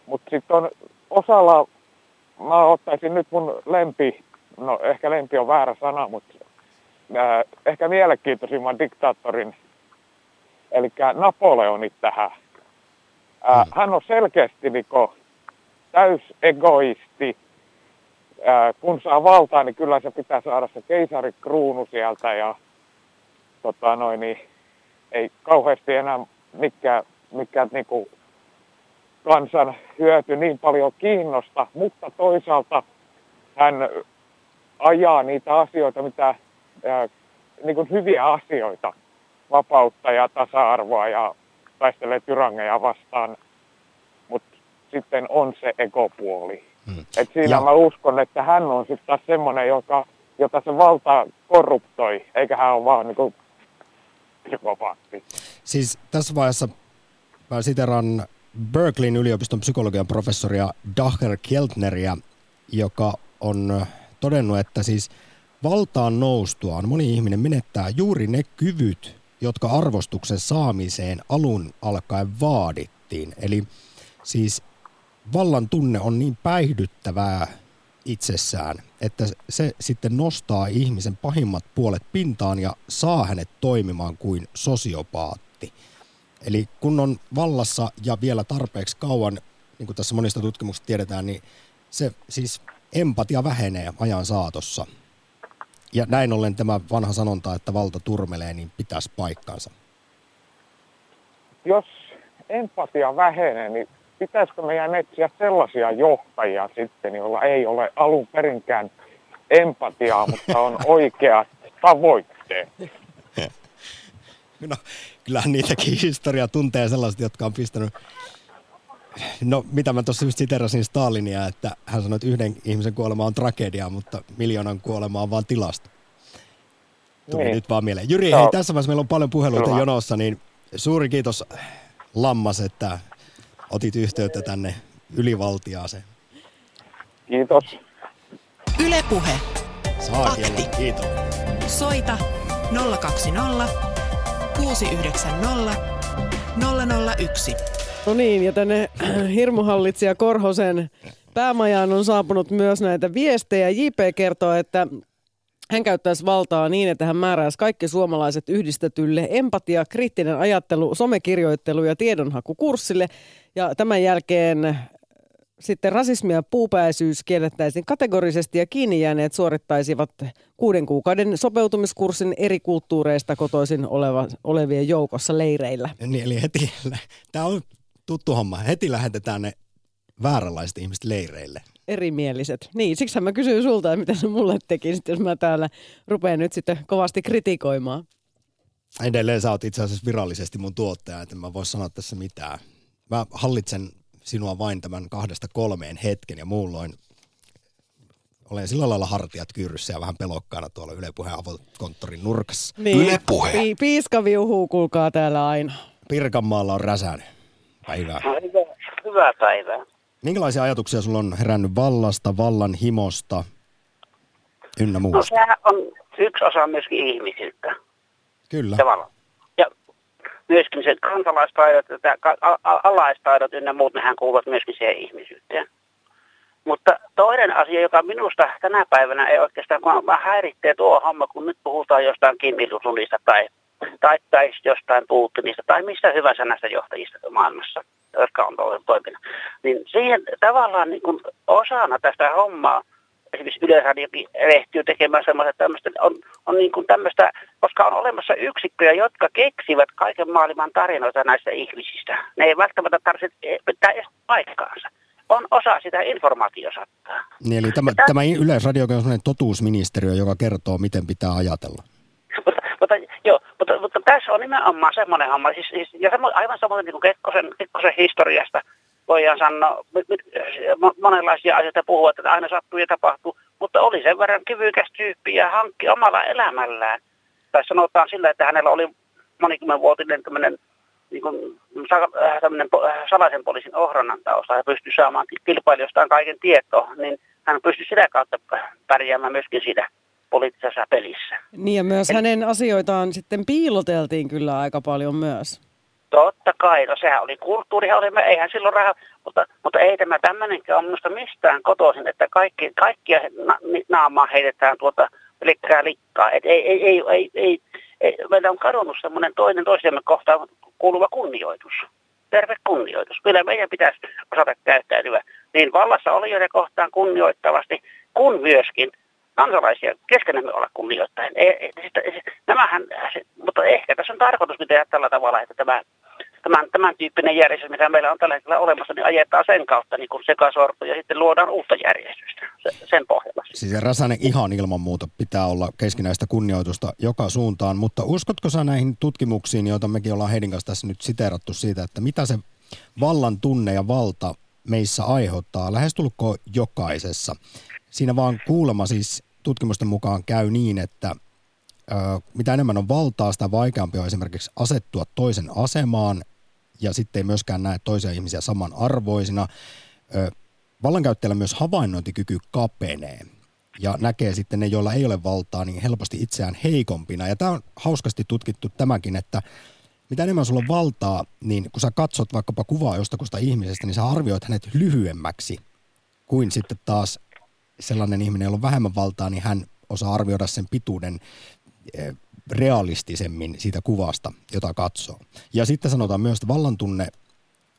Mutta sitten on osalla, mä ottaisin nyt mun lempi, no ehkä lempi on väärä sana, mutta äh, ehkä mielenkiintoisimman diktaattorin eli Napoleonit tähän. Ää, mm. Hän on selkeästi niinku täysegoisti. Ää, kun saa valtaa, niin kyllä se pitää saada se keisarikruunu sieltä ja tota noin, niin ei kauheasti enää mikään, mikään niinku kansan hyöty niin paljon kiinnosta, mutta toisaalta hän ajaa niitä asioita, mitä ää, niin kuin hyviä asioita, vapautta ja tasa-arvoa ja taistelee tyrangeja vastaan, mutta sitten on se ekopuoli. Hmm. Et siinä ja. mä uskon, että hän on sitten taas semmoinen, joka, jota se valta korruptoi, eikä hän ole vaan niin psykopaatti. Siis tässä vaiheessa mä siteran Berkeleyn yliopiston psykologian professoria Dacher Keltneriä, joka on todennut, että siis valtaan noustuaan moni ihminen menettää juuri ne kyvyt, jotka arvostuksen saamiseen alun alkaen vaadittiin. Eli siis vallan tunne on niin päihdyttävää itsessään, että se sitten nostaa ihmisen pahimmat puolet pintaan ja saa hänet toimimaan kuin sosiopaatti. Eli kun on vallassa ja vielä tarpeeksi kauan, niin kuin tässä monista tutkimuksista tiedetään, niin se siis empatia vähenee ajan saatossa. Ja näin ollen tämä vanha sanonta, että valta turmelee, niin pitäisi paikkansa. Jos empatia vähenee, niin pitäisikö meidän etsiä sellaisia johtajia sitten, joilla ei ole alun perinkään empatiaa, mutta on oikeat tavoitteet? No, kyllähän niitäkin historia tuntee sellaiset, jotka on pistänyt No, mitä mä tuossa just siterasin Stalinia, että hän sanoi, että yhden ihmisen kuolema on tragedia, mutta miljoonan kuolema on vaan tilasto. Tuli niin. nyt vaan mieleen. Jyri, no. hei, tässä vaiheessa meillä on paljon puheluita Kyllä. jonossa, niin suuri kiitos Lammas, että otit yhteyttä tänne ylivaltiaaseen. Kiitos. Ylepuhe. Akti. Kiitos. Soita 020 690 001. No niin, ja tänne hirmuhallitsija Korhosen päämajaan on saapunut myös näitä viestejä. JP kertoo, että hän käyttäisi valtaa niin, että hän määräisi kaikki suomalaiset yhdistetylle empatia, kriittinen ajattelu, somekirjoittelu ja tiedonhakukurssille. Ja tämän jälkeen sitten rasismi ja puupäisyys kiellettäisiin kategorisesti ja kiinni jääneet suorittaisivat kuuden kuukauden sopeutumiskurssin eri kulttuureista kotoisin oleva, olevien joukossa leireillä. Niin, eli heti, tämä on tuttu homma. Heti lähetetään ne vääränlaiset ihmiset leireille. Erimieliset. Niin, siksi mä kysyin sulta, että mitä se mulle tekisit, jos mä täällä rupean nyt sitten kovasti kritikoimaan. Edelleen sä oot itse asiassa virallisesti mun tuottaja, että mä vois sanoa tässä mitään. Mä hallitsen sinua vain tämän kahdesta kolmeen hetken ja muulloin olen sillä lailla hartiat kyyryssä ja vähän pelokkaana tuolla Yle Puheen avokonttorin nurkassa. Niin. Yle Puhe. Pi- piiska viuhuu, kuulkaa täällä aina. Pirkanmaalla on räsänen. Päivää. Hyvä, hyvää päivää. Minkälaisia ajatuksia sulla on herännyt vallasta, vallan himosta ynnä muusta? No sehän on yksi osa myöskin ihmisyyttä. Kyllä. Tavallaan. Ja myöskin se kansalaistaidot, alaistaidot ynnä muut, nehän kuuluvat myöskin siihen ihmisyyteen. Mutta toinen asia, joka minusta tänä päivänä ei oikeastaan, kun mä häiritsee tuo homma, kun nyt puhutaan jostain Kim tai tai, tai jostain Putinista tai mistä hyvänsä näistä johtajista maailmassa, jotka on toiminut. Niin siihen tavallaan niin kuin osana tästä hommaa, esimerkiksi Yleisradiokin rehtyy tekemään semmoista tämmöistä, on, on niin kuin tämmöistä, koska on olemassa yksikköjä, jotka keksivät kaiken maailman tarinoita näistä ihmisistä. Ne ei välttämättä tarvitse pitää edes paikkaansa. On osa sitä informaatiosattaa. Niin, eli tämä, tämä Yleisradio on sellainen totuusministeriö, joka kertoo, miten pitää ajatella. Mutta, joo, mutta, mutta tässä on nimenomaan semmoinen homma, siis, siis, ja semmo, aivan samoin niin kuin Kekkosen, Kekkosen historiasta voidaan sanoa, monenlaisia asioita puhua, että aina sattuu ja tapahtuu, mutta oli sen verran kyvykäs tyyppi ja hankki omalla elämällään. Tai sanotaan sillä, että hänellä oli monikymmenvuotinen tämmöinen niin kuin, äh, tämmöinen äh, salaisen poliisin ohrannan tausta ja pystyi saamaan kilpailijoistaan kaiken tietoa, niin hän pystyi sitä kautta pärjäämään myöskin sitä poliittisessa pelissä. Niin ja myös Eli, hänen asioitaan sitten piiloteltiin kyllä aika paljon myös. Totta kai, no sehän oli kulttuuri, oli, eihän silloin rahaa, mutta, mutta ei tämä tämmöinenkään ole minusta mistään kotoisin, että kaikki, kaikkia na, naamaa heitetään tuota pelkkää likkaa. Et ei, ei, ei, ei, ei, ei, meillä on kadonnut semmoinen toinen toisemme kohtaan kuuluva kunnioitus. Terve kunnioitus. Kyllä meidän pitäisi osata käyttäytyä niin vallassa olijoiden kohtaan kunnioittavasti, kuin myöskin kansalaisia keskenämme olla kunnioittain. Ei, ei, sitä, nämähän, se, mutta ehkä tässä on tarkoitus tehdä tällä tavalla, että tämä tämän, tämän tyyppinen järjestys, mitä meillä on tällä hetkellä olemassa, niin ajetaan sen kautta niin kuin ja sitten luodaan uutta järjestystä sen pohjalla. Siis Räsänen ihan ilman muuta pitää olla keskinäistä kunnioitusta joka suuntaan, mutta uskotko sä näihin tutkimuksiin, joita mekin ollaan Heidin kanssa tässä nyt siteerattu siitä, että mitä se vallan tunne ja valta meissä aiheuttaa lähestulkoon jokaisessa. Siinä vaan kuulemma siis tutkimusten mukaan käy niin, että ö, mitä enemmän on valtaa, sitä vaikeampi on esimerkiksi asettua toisen asemaan ja sitten ei myöskään näe toisia ihmisiä samanarvoisina. Ö, vallankäyttäjällä myös havainnointikyky kapenee ja näkee sitten ne, joilla ei ole valtaa, niin helposti itseään heikompina. Ja tämä on hauskasti tutkittu tämäkin, että mitä enemmän sulla on valtaa, niin kun sä katsot vaikkapa kuvaa jostakusta ihmisestä, niin sä arvioit hänet lyhyemmäksi kuin sitten taas sellainen ihminen, jolla on vähemmän valtaa, niin hän osaa arvioida sen pituuden eh, realistisemmin siitä kuvasta, jota katsoo. Ja sitten sanotaan myös, että vallantunne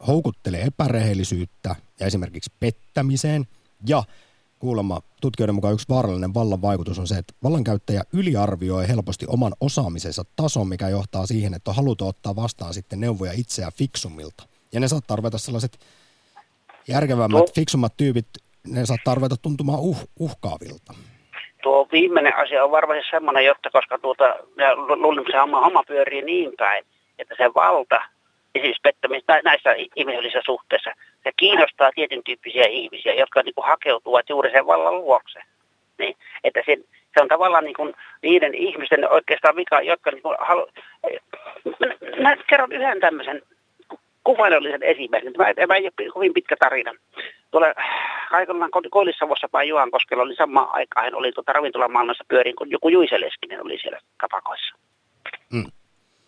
houkuttelee epärehellisyyttä ja esimerkiksi pettämiseen ja kuulemma tutkijoiden mukaan yksi vaarallinen vallan vaikutus on se, että vallankäyttäjä yliarvioi helposti oman osaamisensa tason, mikä johtaa siihen, että on haluta ottaa vastaan sitten neuvoja itseä fiksumilta. Ja ne saattaa ruveta sellaiset järkevämmät, no. fiksummat tyypit, ne saattaa ruveta tuntumaan uh, uhkaavilta. Tuo viimeinen asia on varmasti semmoinen, jotta koska tuota, luulen, se homma, homma pyörii niin päin, että se valta siis pettämistä näissä ihmisissä suhteissa. Se kiinnostaa tietyn tyyppisiä ihmisiä, jotka niin kuin hakeutuvat juuri sen vallan luokse. Niin, että se, se on tavallaan niin kuin niiden ihmisten oikeastaan vika, jotka niin kuin halu... Mä, mä kerron yhden tämmöisen kuvailallisen esimerkin. Tämä, tämä ei ole kovin pitkä tarina. Tuolla aikanaan Koillisavossa päin Juankoskella oli sama aika, hän oli tuota ravintolamaailmassa pyörin, kun joku Juise Leskinen oli siellä kapakoissa. Mm.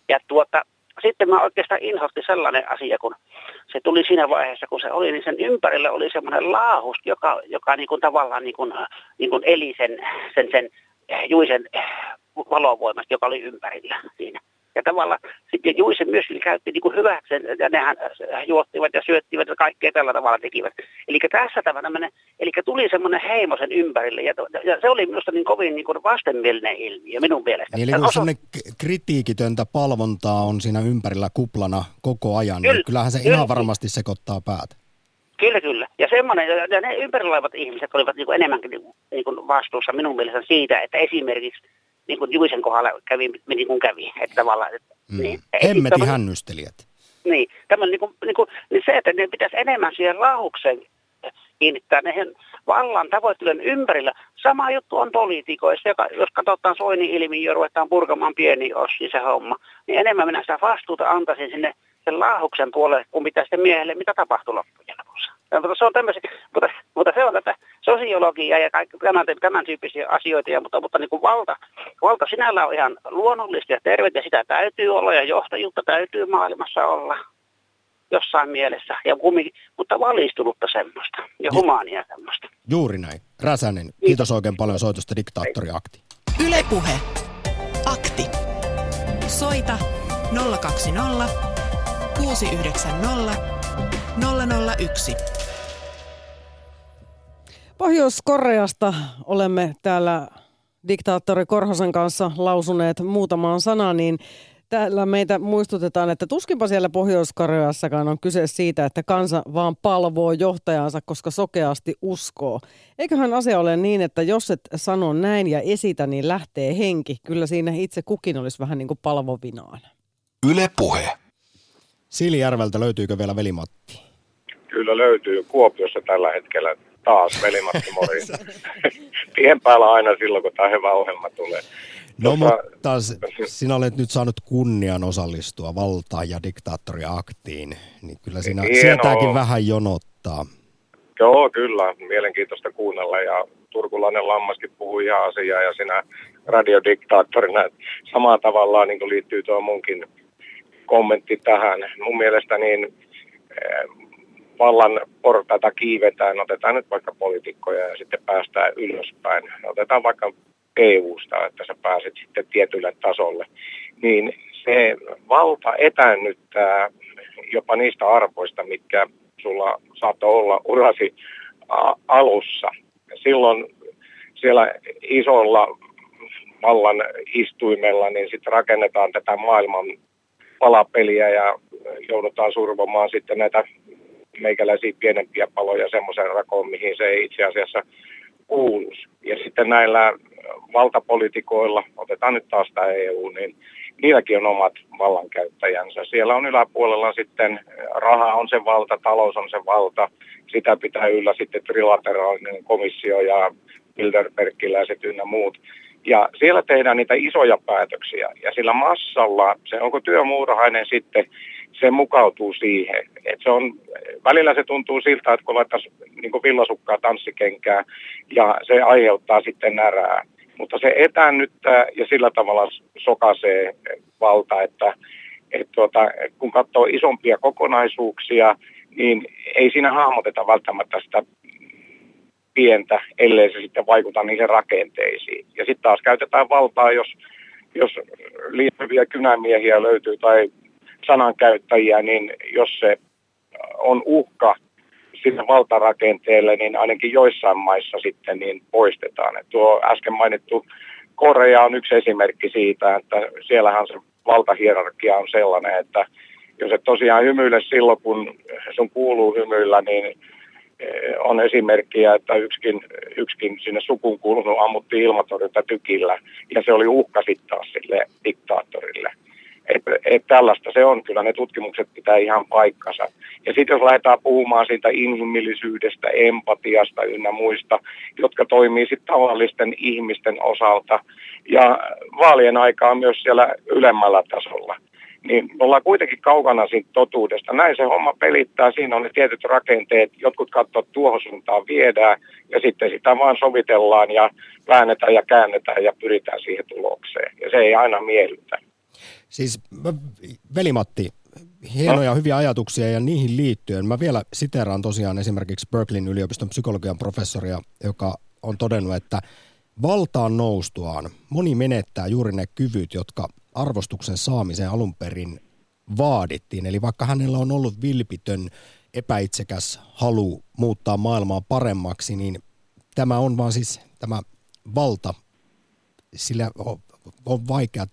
Ja tuota, sitten mä oikeastaan inhotti sellainen asia, kun se tuli siinä vaiheessa, kun se oli, niin sen ympärillä oli semmoinen laahus, joka, joka niin kuin tavallaan niin kuin, niin kuin eli sen, sen, sen Juisen valovoimasta, joka oli ympärillä siinä. Ja tavallaan sitten Juise myöskin käytti niin kuin hyväkseen, ja nehän juottivat ja syöttivät ja kaikkea tällä tavalla tekivät. Eli tässä tämmöinen, eli tuli semmoinen heimo sen ympärille, ja, ja se oli minusta niin kovin niin kuin vastenmielinen ilmiö minun mielestäni. Eli kun semmoinen kritiikitöntä palvontaa on siinä ympärillä kuplana koko ajan, niin kyllä, niin kyllähän se kyllä, ihan varmasti sekoittaa päätä. Kyllä, kyllä. Ja semmoinen, ja ne ympärillä olevat ihmiset olivat niin kuin enemmänkin niin kuin, niin kuin vastuussa minun mielestäni siitä, että esimerkiksi niin kuin Juisen kohdalla kävi, niin kuin kävi. Että tavallaan, että, mm. niin, Hemmeti tämän, hännystelijät. Niin, tämä, niin kuin, niin kuin, niin se, että ne pitäisi enemmän siihen lahukseen kiinnittää ne vallan tavoittelen ympärillä. Sama juttu on poliitikoissa, joka, jos katsotaan Soini ilmiö ja ruvetaan purkamaan pieni ossi se homma, niin enemmän minä sitä vastuuta antaisin sinne sen laahuksen puolelle, kun mitä sitten miehelle, mitä tapahtui loppujen lopussa. Mutta se on mutta, mutta se on tätä sosiologiaa ja kaikki tämän, tämän tyyppisiä asioita, ja, mutta, mutta niin kuin valta, valta sinällä on ihan luonnollista ja tervettä, ja sitä täytyy olla, ja johtajuutta täytyy maailmassa olla jossain mielessä, ja kumminkin, mutta valistunutta semmoista, ja humaania semmoista. Juuri näin. Räsänen, kiitos oikein paljon soitosta diktaattoriakti. Ylepuhe. Akti. Soita 020 690 001. Pohjois-Koreasta olemme täällä diktaattori Korhosen kanssa lausuneet muutamaan sanaan, niin täällä meitä muistutetaan, että tuskinpa siellä Pohjois-Koreassakaan on kyse siitä, että kansa vaan palvoo johtajansa, koska sokeasti uskoo. Eiköhän asia ole niin, että jos et sano näin ja esitä, niin lähtee henki. Kyllä siinä itse kukin olisi vähän niin kuin palvovinaan. Yle puhe. Silijärveltä löytyykö vielä velimatti? Kyllä löytyy Kuopiossa tällä hetkellä taas velimatti Mori. Tien päällä aina silloin, kun tämä hyvä ohjelma tulee. No Tuossa, mutta sinä olet nyt saanut kunnian osallistua valta- ja diktaattoriaktiin, niin kyllä sinä Hienoa. sieltäkin vähän jonottaa. Joo, kyllä. Mielenkiintoista kuunnella ja turkulainen lammaskin puhuu ihan asiaa ja sinä radiodiktaattorina. Samalla tavalla niin liittyy tuo munkin kommentti tähän. Mun mielestä niin eh, vallan portaita kiivetään, otetaan nyt vaikka poliitikkoja ja sitten päästään ylöspäin. Otetaan vaikka EU-sta, että sä pääset sitten tietylle tasolle. Niin se valta etännyttää jopa niistä arvoista, mitkä sulla saattoi olla urasi alussa. Silloin siellä isolla vallan istuimella, niin sitten rakennetaan tätä maailman palapeliä ja joudutaan survomaan sitten näitä meikäläisiä pienempiä paloja semmoisen rakoon, mihin se ei itse asiassa kuuluisi. Ja sitten näillä valtapolitikoilla, otetaan nyt taas tämä EU, niin niilläkin on omat vallankäyttäjänsä. Siellä on yläpuolella sitten, raha on se valta, talous on se valta, sitä pitää yllä sitten trilateraalinen komissio ja Bilderbergiläiset ynnä muut. Ja siellä tehdään niitä isoja päätöksiä. Ja sillä massalla, se onko työmuurahainen sitten, se mukautuu siihen. Et se on, välillä se tuntuu siltä, että kun laittaisi niin villasukkaa tanssikenkää ja se aiheuttaa sitten närää. Mutta se etäännyttää ja sillä tavalla sokaisee valta, että, että tuota, kun katsoo isompia kokonaisuuksia, niin ei siinä hahmoteta välttämättä sitä pientä, ellei se sitten vaikuta niihin rakenteisiin. Ja sitten taas käytetään valtaa, jos, jos liittyviä kynämiehiä löytyy tai sanankäyttäjiä, niin jos se on uhka sille valtarakenteelle, niin ainakin joissain maissa sitten niin poistetaan. Et tuo äsken mainittu Korea on yksi esimerkki siitä, että siellähän se valtahierarkia on sellainen, että jos et tosiaan hymyile silloin, kun sun kuuluu hymyillä, niin eh, on esimerkkiä, että yksikin, yksikin sinne sukuun kuulunut ammuttiin ilmatorjunta tykillä, ja se oli uhka sitten taas sille diktaattorille. Et, et tällaista se on, kyllä ne tutkimukset pitää ihan paikkansa. Ja sitten jos lähdetään puhumaan siitä inhimillisyydestä, empatiasta ynnä muista, jotka toimii sitten tavallisten ihmisten osalta ja vaalien aikaa myös siellä ylemmällä tasolla, niin me ollaan kuitenkin kaukana siitä totuudesta. Näin se homma pelittää, siinä on ne tietyt rakenteet, jotkut katsovat tuohon suuntaan viedään ja sitten sitä vaan sovitellaan ja väännetään ja käännetään ja pyritään siihen tulokseen. Ja se ei aina miellytä. Siis Velimatti, hienoja no. hyviä ajatuksia ja niihin liittyen mä vielä siteraan tosiaan esimerkiksi Berkeleyn yliopiston psykologian professoria, joka on todennut, että valtaan noustuaan moni menettää juuri ne kyvyt, jotka arvostuksen saamiseen alun perin vaadittiin. Eli vaikka hänellä on ollut vilpitön, epäitsekäs halu muuttaa maailmaa paremmaksi, niin tämä on vaan siis tämä valta, sillä on vaikea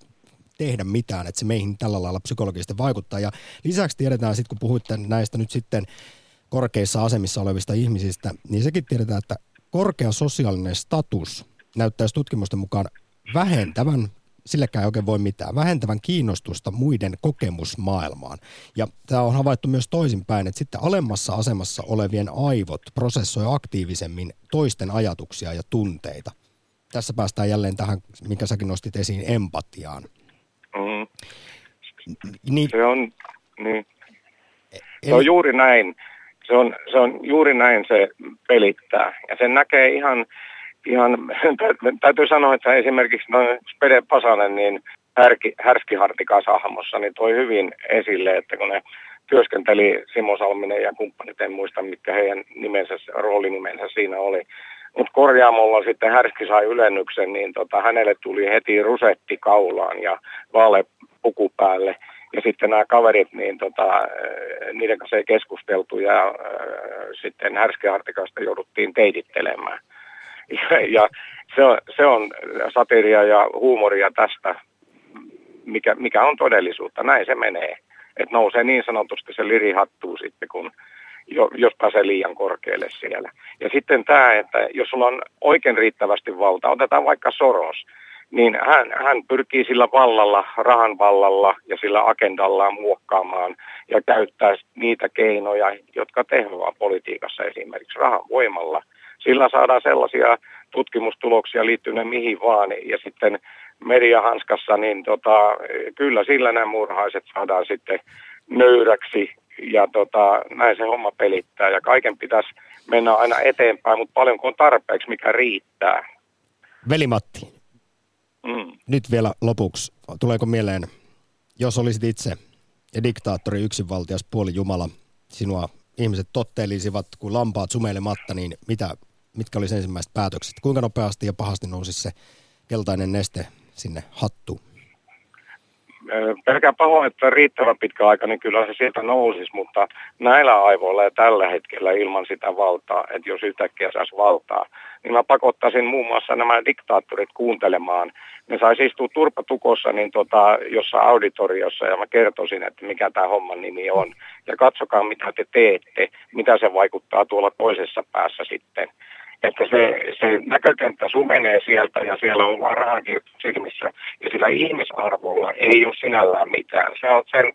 tehdä mitään, että se meihin tällä lailla psykologisesti vaikuttaa. Ja lisäksi tiedetään sitten, kun puhuitte näistä nyt sitten korkeissa asemissa olevista ihmisistä, niin sekin tiedetään, että korkea sosiaalinen status näyttäisi tutkimusten mukaan vähentävän silläkään ei oikein voi mitään, vähentävän kiinnostusta muiden kokemusmaailmaan. Ja tämä on havaittu myös toisinpäin, että sitten alemmassa asemassa olevien aivot prosessoi aktiivisemmin toisten ajatuksia ja tunteita. Tässä päästään jälleen tähän, minkä säkin nostit esiin, empatiaan. Mm. Niin. Se on, niin. Se on juuri näin. Se on, se on juuri näin se pelittää. Ja sen näkee ihan, ihan täytyy sanoa, että esimerkiksi noin Spede Pasanen, niin härki, härskihartikas hahmossa, niin toi hyvin esille, että kun ne työskenteli Simo Salminen ja kumppanit, en muista mitkä heidän nimensä, roolinimensä siinä oli, mutta korjaamolla sitten Härski sai ylennyksen, niin tota, hänelle tuli heti rusetti kaulaan ja vaale puku päälle. Ja sitten nämä kaverit, niin tota, eh, niiden kanssa ei keskusteltu ja äh, sitten Härskihartikasta jouduttiin teidittelemään. Ja, ja se, on, se on satiria ja huumoria tästä, mikä, mikä on todellisuutta. Näin se menee. Että nousee niin sanotusti se liri hattuu sitten, kun jos pääsee liian korkealle siellä. Ja sitten tämä, että jos sulla on oikein riittävästi valtaa, otetaan vaikka Soros, niin hän, hän pyrkii sillä vallalla, rahan vallalla ja sillä agendallaan muokkaamaan ja käyttää niitä keinoja, jotka tehoaa politiikassa esimerkiksi rahan voimalla. Sillä saadaan sellaisia tutkimustuloksia liittyen mihin vaan ja sitten mediahanskassa, niin tota, kyllä sillä nämä murhaiset saadaan sitten nöyräksi ja tota, näin se homma pelittää ja kaiken pitäisi mennä aina eteenpäin, mutta paljonko on tarpeeksi, mikä riittää. Veli-Matti, mm. nyt vielä lopuksi, tuleeko mieleen, jos olisit itse ja diktaattori yksinvaltias puoli Jumala, sinua ihmiset totteelisivat kuin lampaat sumeilematta, niin mitä, mitkä olisi ensimmäiset päätökset? Kuinka nopeasti ja pahasti nousisi se keltainen neste sinne hattuun? Pelkään pahoin, että riittävän pitkä aika, niin kyllä se sieltä nousisi, mutta näillä aivoilla ja tällä hetkellä ilman sitä valtaa, että jos yhtäkkiä saisi valtaa, niin mä pakottaisin muun muassa nämä diktaattorit kuuntelemaan. Ne saisi istua turpatukossa niin tota, jossain auditoriossa ja mä kertoisin, että mikä tämä homman nimi on. Ja katsokaa mitä te teette, mitä se vaikuttaa tuolla toisessa päässä sitten että se, se näkökenttä sumenee sieltä ja siellä on vaan rahakin silmissä. Ja sillä ihmisarvolla ei ole sinällään mitään. Se on sen,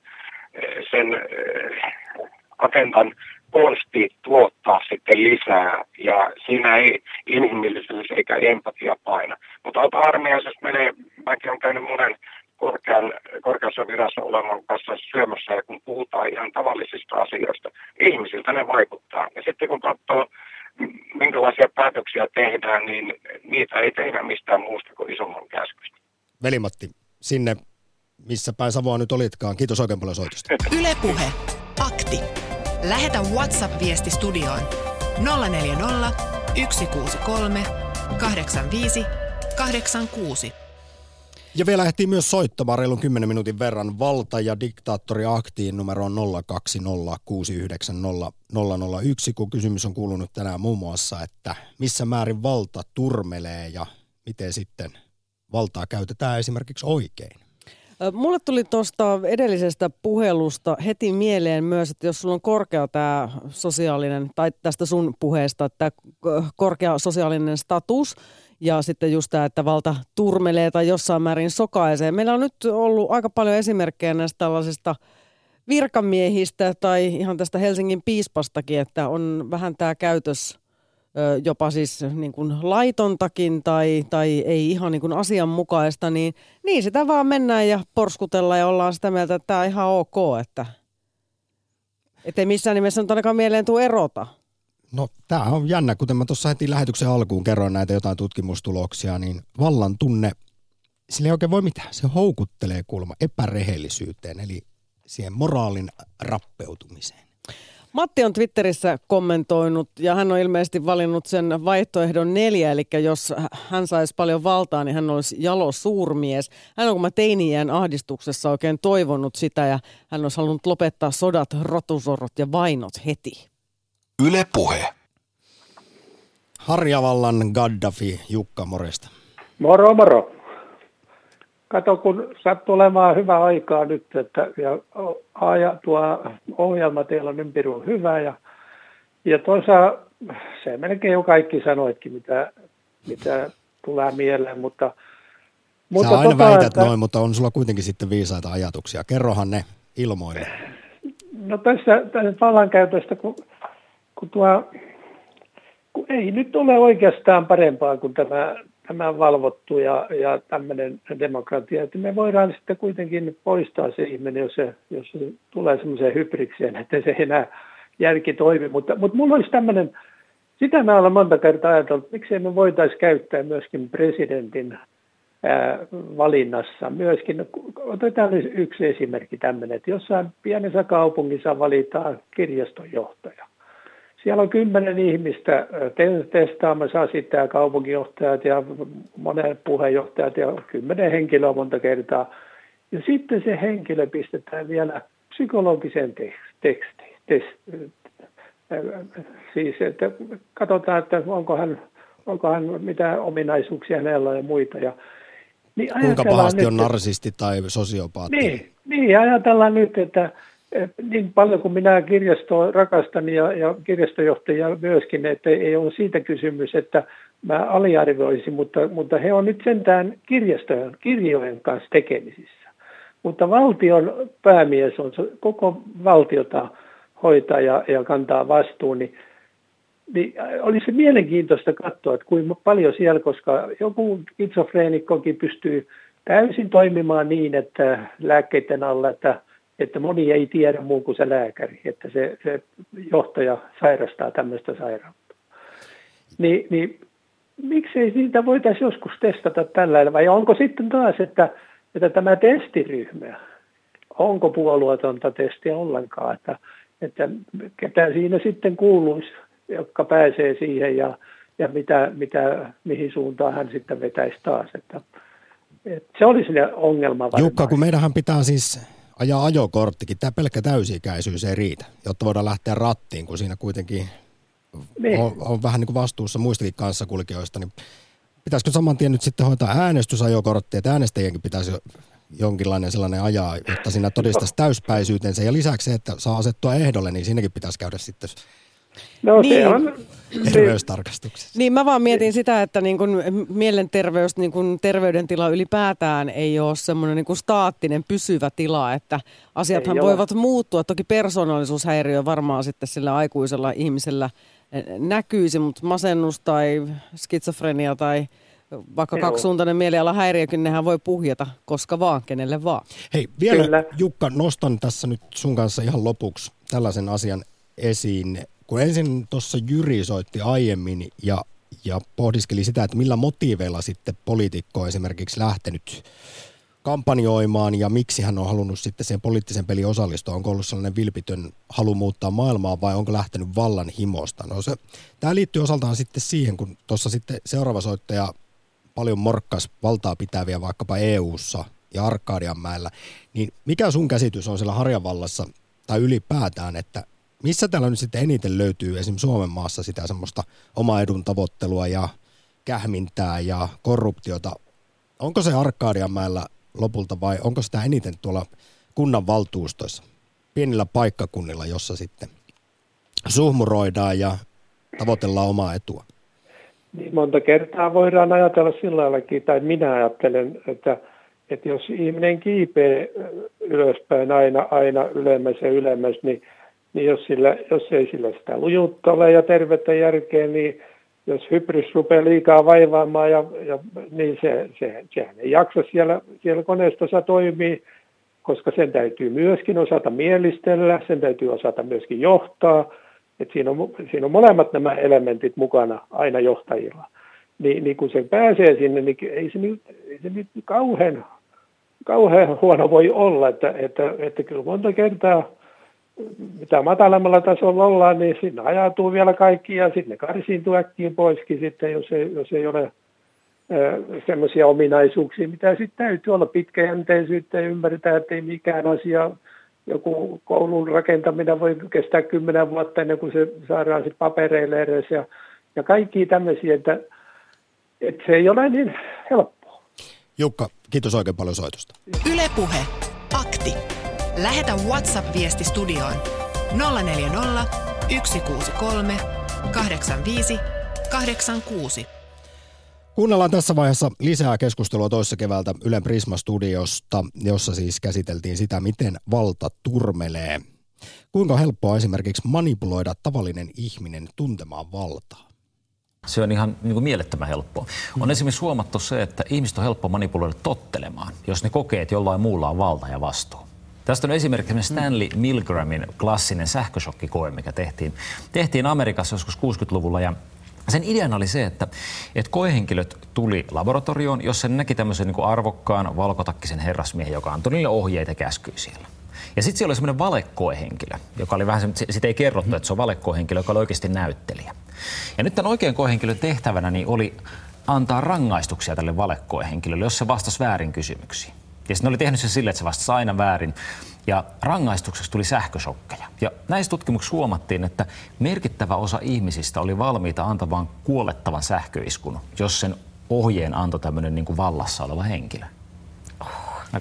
sen äh, agendan konsti tuottaa sitten lisää ja siinä ei inhimillisyys eikä empatia paina. Mutta aika armeijassa, jos menee, mäkin olen käynyt monen korkean, korkeassa virassa olevan kanssa syömässä ja kun puhutaan ihan tavallisista asioista, ihmisiltä ne vaikuttaa. Ja sitten kun katsoo minkälaisia päätöksiä tehdään, niin niitä ei tehdä mistään muusta kuin isomman käskystä. Velimatti, sinne missä päin Savoa nyt olitkaan. Kiitos oikein paljon soitosta. Ylepuhe Akti. Lähetä WhatsApp-viesti studioon 040 163 85 86. Ja vielä ehtii myös soittamaan reilun 10 minuutin verran valta- ja diktaattori aktiin numeroon 020690001, kun kysymys on kuulunut tänään muun muassa, että missä määrin valta turmelee ja miten sitten valtaa käytetään esimerkiksi oikein. Mulle tuli tuosta edellisestä puhelusta heti mieleen myös, että jos sulla on korkea tämä sosiaalinen, tai tästä sun puheesta, tämä korkea sosiaalinen status, ja sitten just tämä, että valta turmelee tai jossain määrin sokaisee. Meillä on nyt ollut aika paljon esimerkkejä näistä tällaisista virkamiehistä tai ihan tästä Helsingin piispastakin, että on vähän tämä käytös jopa siis niin kuin laitontakin tai, tai ei ihan niin kuin asianmukaista, niin, niin sitä vaan mennään ja porskutellaan ja ollaan sitä mieltä, että tämä on ihan ok, että ei missään nimessä nyt ainakaan mieleen tule erota. No tämä on jännä, kuten mä tuossa heti lähetyksen alkuun kerroin näitä jotain tutkimustuloksia, niin vallan tunne, sillä ei oikein voi mitään. Se houkuttelee kulma epärehellisyyteen, eli siihen moraalin rappeutumiseen. Matti on Twitterissä kommentoinut ja hän on ilmeisesti valinnut sen vaihtoehdon neljä, eli jos hän saisi paljon valtaa, niin hän olisi jalo suurmies. Hän on kun mä teiniään ahdistuksessa oikein toivonut sitä ja hän olisi halunnut lopettaa sodat, rotusorot ja vainot heti. Yle Puhe. Harjavallan Gaddafi, Jukka, moresta. Moro, moro. Kato, kun sattuu olemaan hyvä aikaa nyt, että ja, ja tuo ohjelma teillä on ympäri on hyvä ja, ja toisaalta se melkein jo kaikki sanoitkin, mitä, mitä tulee mieleen, mutta mutta Sä aina tota, väität että, noin, mutta on sulla kuitenkin sitten viisaita ajatuksia. Kerrohan ne ilmoille. No tässä, tässä vallankäytöstä, kun kun tuo, kun ei nyt ole oikeastaan parempaa kuin tämä, tämä valvottu ja, ja tämmöinen demokratia, että me voidaan sitten kuitenkin poistaa se ihminen, jos se, jos se tulee semmoiseen hybrikseen, että se ei enää järki toimi, mutta, mutta mulla olisi tämmöinen, sitä mä olen monta kertaa ajatellut, että miksei me voitaisiin käyttää myöskin presidentin valinnassa myöskin, otetaan yksi esimerkki tämmöinen, että jossain pienessä kaupungissa valitaan kirjastonjohtaja siellä on kymmenen ihmistä testaamassa sitä kaupunginjohtajat ja monet puheenjohtajat ja kymmenen henkilöä monta kertaa. Ja sitten se henkilö pistetään vielä psykologiseen tekstiin. Test, siis, että katsotaan, että onko hän, onko hän mitä ominaisuuksia hänellä ja muita. Ja, niin Kuinka pahasti nyt, on narsisti tai sosiopaatti? Niin, niin ajatellaan nyt, että niin paljon kuin minä kirjastoa rakastan ja, ja kirjastojohtajia myöskin, että ei ole siitä kysymys, että mä aliarvioisin, mutta, mutta he on nyt sentään kirjastojen, kirjojen kanssa tekemisissä. Mutta valtion päämies on koko valtiota hoitaa ja, ja kantaa vastuun, niin, niin olisi mielenkiintoista katsoa, että kuinka paljon siellä, koska joku kitsofreenikkokin pystyy täysin toimimaan niin, että lääkkeiden alla, että että moni ei tiedä muu kuin se lääkäri, että se, se johtaja sairastaa tämmöistä sairautta. Ni, niin miksei siitä voitaisiin joskus testata tällä vai onko sitten taas, että, että tämä testiryhmä, onko puolueetonta testiä ollenkaan, että, että ketä siinä sitten kuuluisi, jotka pääsee siihen ja, ja mitä, mitä, mihin suuntaan hän sitten vetäisi taas. Että, Et se oli sinne ongelma varmaan. Jukka, kun meidänhän pitää siis ajaa ajokorttikin, tämä pelkkä täysi-ikäisyys ei riitä, jotta voidaan lähteä rattiin, kun siinä kuitenkin niin. on, on vähän niin kuin vastuussa muistakin kanssakulkijoista, niin pitäisikö saman tien nyt sitten hoitaa äänestysajokortti, että äänestäjienkin pitäisi jonkinlainen sellainen ajaa, jotta siinä todistaisi täyspäisyytensä. Ja lisäksi se, että saa asettua ehdolle, niin siinäkin pitäisi käydä sitten No niin. se on... Terveystarkastuksessa. Niin mä vaan mietin sitä, että niin kun mielenterveys, niin kun terveydentila ylipäätään ei ole semmoinen niin kuin staattinen pysyvä tila, että asiathan ei voivat ole. muuttua. Toki persoonallisuushäiriö varmaan sitten sillä aikuisella ihmisellä eh, näkyisi, mutta masennus tai skitsofrenia tai vaikka Joo. kaksisuuntainen mielialahäiriökin, nehän voi puhjata koska vaan, kenelle vaan. Hei, vielä Kyllä. Jukka, nostan tässä nyt sun kanssa ihan lopuksi tällaisen asian esiin kun ensin tuossa Jyri soitti aiemmin ja, ja pohdiskeli sitä, että millä motiiveilla sitten poliitikko on esimerkiksi lähtenyt kampanjoimaan ja miksi hän on halunnut sitten sen poliittisen pelin osallistua. Onko ollut sellainen vilpitön halu muuttaa maailmaa vai onko lähtenyt vallan himosta? No se, tämä liittyy osaltaan sitten siihen, kun tuossa sitten seuraava soittaja paljon morkkas valtaa pitäviä vaikkapa EU-ssa ja Arkadianmäellä, niin mikä sun käsitys on siellä Harjavallassa tai ylipäätään, että missä täällä nyt sitten eniten löytyy esimerkiksi Suomen maassa sitä semmoista oma edun tavoittelua ja kähmintää ja korruptiota? Onko se Arkadianmäellä lopulta vai onko sitä eniten tuolla kunnan valtuustoissa, pienillä paikkakunnilla, jossa sitten suhmuroidaan ja tavoitellaan omaa etua? Niin monta kertaa voidaan ajatella sillä laillakin, tai minä ajattelen, että, että jos ihminen kiipee ylöspäin aina, aina ylemmäs ja ylemmäs, niin niin jos, sillä, jos ei sillä sitä lujuutta ole ja tervettä järkeä, niin jos hybrys rupeaa liikaa vaivaamaan, ja, ja, niin se, se, sehän ei jaksa siellä, siellä koneistossa toimii, koska sen täytyy myöskin osata mielistellä, sen täytyy osata myöskin johtaa. Et siinä, on, siinä on molemmat nämä elementit mukana aina johtajilla. Ni, niin kun se pääsee sinne, niin ei se nyt, ei se nyt kauhean, kauhean huono voi olla, että, että, että kyllä monta kertaa mitä matalemmalla tasolla ollaan, niin sinne ajautuu vielä kaikki ja sitten karsiintuu äkkiä poiskin sitten, jos ei, jos ei ole semmoisia ominaisuuksia, mitä sitten täytyy olla pitkäjänteisyyttä ja ymmärretään, että ei mikään asia, joku koulun rakentaminen voi kestää kymmenen vuotta ennen kuin se saadaan sitten papereille edes ja, ja kaikki tämmöisiä, että, että se ei ole niin helppoa. Jukka, kiitos oikein paljon soitosta. Ylepuhe akti. Lähetä WhatsApp-viesti studioon 040 163 85 86. Kuunnellaan tässä vaiheessa lisää keskustelua toissa keväältä Ylen Prisma-studiosta, jossa siis käsiteltiin sitä, miten valta turmelee. Kuinka helppoa esimerkiksi manipuloida tavallinen ihminen tuntemaan valtaa? Se on ihan niin kuin mielettömän helppoa. On esimerkiksi huomattu se, että ihmiset on helppo manipuloida tottelemaan, jos ne kokee, että jollain muulla on valta ja vastuu. Tästä on esimerkiksi Stanley Milgramin klassinen sähköshokkikoe, mikä tehtiin, tehtiin Amerikassa joskus 60-luvulla ja sen ideana oli se, että, että koehenkilöt tuli laboratorioon, jossa ne näki tämmöisen niin arvokkaan valkotakkisen herrasmiehen, joka antoi niille ohjeita ja käskyjä siellä. Ja sitten siellä oli semmoinen valekoehenkilö, joka oli vähän sitä ei kerrottu, että se on valekoehenkilö, joka oli oikeasti näyttelijä. Ja nyt tämän oikean koehenkilön tehtävänä niin oli antaa rangaistuksia tälle valekoehenkilölle, jos se vastasi väärin kysymyksiin. Ja sitten ne oli tehnyt sen sille, että se vastasi aina väärin. Ja rangaistukseksi tuli sähkösokkeja. Ja näissä tutkimuksissa huomattiin, että merkittävä osa ihmisistä oli valmiita antamaan kuolettavan sähköiskun, jos sen ohjeen antoi tämmöinen niin kuin vallassa oleva henkilö. Oh.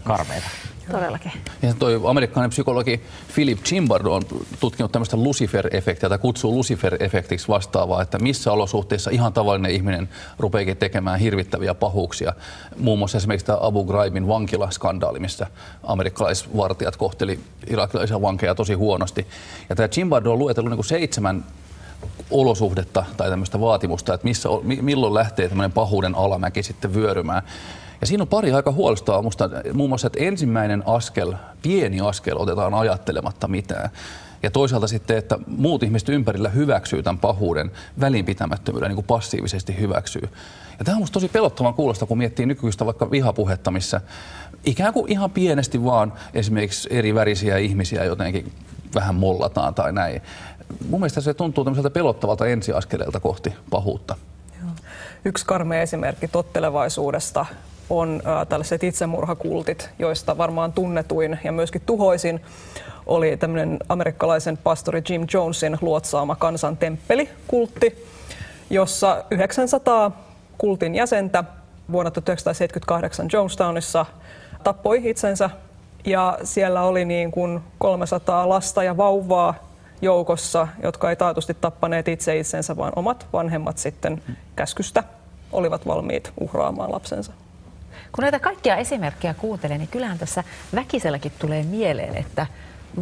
Karmeita. Todellakin. Ja toi amerikkalainen psykologi Philip Chimbardo on tutkinut tämmöistä Lucifer-efektiä, tai kutsuu Lucifer-efektiksi vastaavaa, että missä olosuhteissa ihan tavallinen ihminen rupeekin tekemään hirvittäviä pahuuksia. Muun muassa esimerkiksi tämä Abu Ghraibin vankilaskandaali, missä amerikkalaisvartijat kohteli irakilaisia vankeja tosi huonosti. Ja tämä Chimbardo on luetellut niin kuin seitsemän olosuhdetta tai tämmöistä vaatimusta, että missä, milloin lähtee tämmöinen pahuuden alamäki sitten vyörymään. Ja siinä on pari aika huolestavaa musta, muun muassa, että ensimmäinen askel, pieni askel otetaan ajattelematta mitään. Ja toisaalta sitten, että muut ihmiset ympärillä hyväksyy tämän pahuuden välinpitämättömyyden, niin kuin passiivisesti hyväksyy. Ja tämä on musta tosi pelottavan kuulosta, kun miettii nykyistä vaikka vihapuhetta, missä ikään kuin ihan pienesti vaan esimerkiksi eri värisiä ihmisiä jotenkin vähän mollataan tai näin. Mun mielestä se tuntuu tämmöiseltä pelottavalta ensiaskeleelta kohti pahuutta. Yksi karmea esimerkki tottelevaisuudesta on äh, tällaiset itsemurhakultit, joista varmaan tunnetuin ja myöskin tuhoisin oli tämmöinen amerikkalaisen pastori Jim Jonesin luotsaama kansan temppelikultti, jossa 900 kultin jäsentä vuonna 1978 Jonestownissa tappoi itsensä ja siellä oli niin kuin 300 lasta ja vauvaa joukossa, jotka ei taatusti tappaneet itse itsensä, vaan omat vanhemmat sitten käskystä olivat valmiit uhraamaan lapsensa. Kun näitä kaikkia esimerkkejä kuuntelee, niin kyllähän tässä väkiselläkin tulee mieleen, että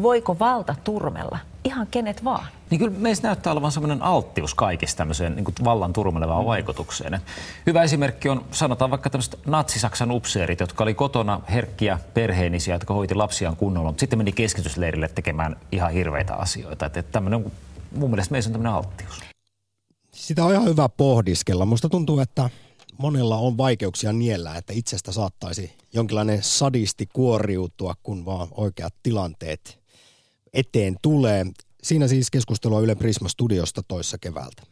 voiko valta turmella ihan kenet vaan? Niin kyllä meistä näyttää olevan sellainen alttius kaikista tämmöiseen niin kuin vallan turmelevaan mm. vaikutukseen. Hyvä esimerkki on, sanotaan vaikka tämmöiset natsisaksan upseerit, jotka oli kotona herkkiä perheenisiä, jotka hoiti lapsiaan kunnolla, mutta sitten meni keskitysleirille tekemään ihan hirveitä asioita. Että, että tämmöinen, mun mielestä meissä on tämmöinen alttius. Sitä on ihan hyvä pohdiskella. Musta tuntuu, että monella on vaikeuksia niellä, että itsestä saattaisi jonkinlainen sadisti kuoriutua, kun vaan oikeat tilanteet eteen tulee. Siinä siis keskustelua Yle Prisma Studiosta toissa keväältä.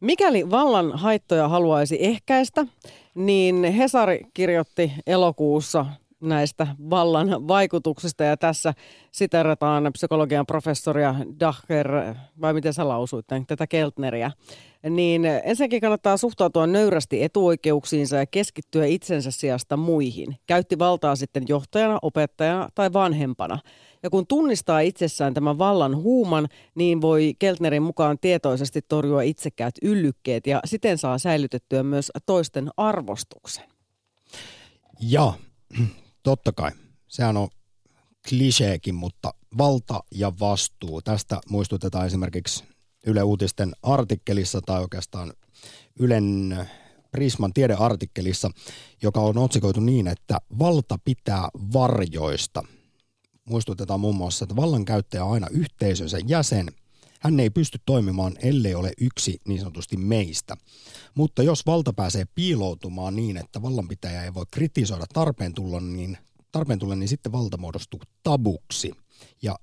Mikäli vallan haittoja haluaisi ehkäistä, niin Hesari kirjoitti elokuussa näistä vallan vaikutuksista ja tässä siterataan psykologian professoria Dacher, vai miten sä lausuit tätä Keltneriä, niin ensinnäkin kannattaa suhtautua nöyrästi etuoikeuksiinsa ja keskittyä itsensä sijasta muihin. Käytti valtaa sitten johtajana, opettajana tai vanhempana. Ja kun tunnistaa itsessään tämän vallan huuman, niin voi Keltnerin mukaan tietoisesti torjua itsekäät yllykkeet ja siten saa säilytettyä myös toisten arvostuksen. Ja totta kai, sehän on kliseekin, mutta valta ja vastuu. Tästä muistutetaan esimerkiksi Yle Uutisten artikkelissa tai oikeastaan Ylen Prisman tiedeartikkelissa, joka on otsikoitu niin, että valta pitää varjoista. Muistutetaan muun muassa, että vallankäyttäjä on aina yhteisönsä jäsen. Hän ei pysty toimimaan, ellei ole yksi niin sanotusti meistä. Mutta jos valta pääsee piiloutumaan niin, että vallanpitäjä ei voi kritisoida tarpeen tulla, niin, tarpeen tulla, niin sitten valta muodostuu tabuksi. Ja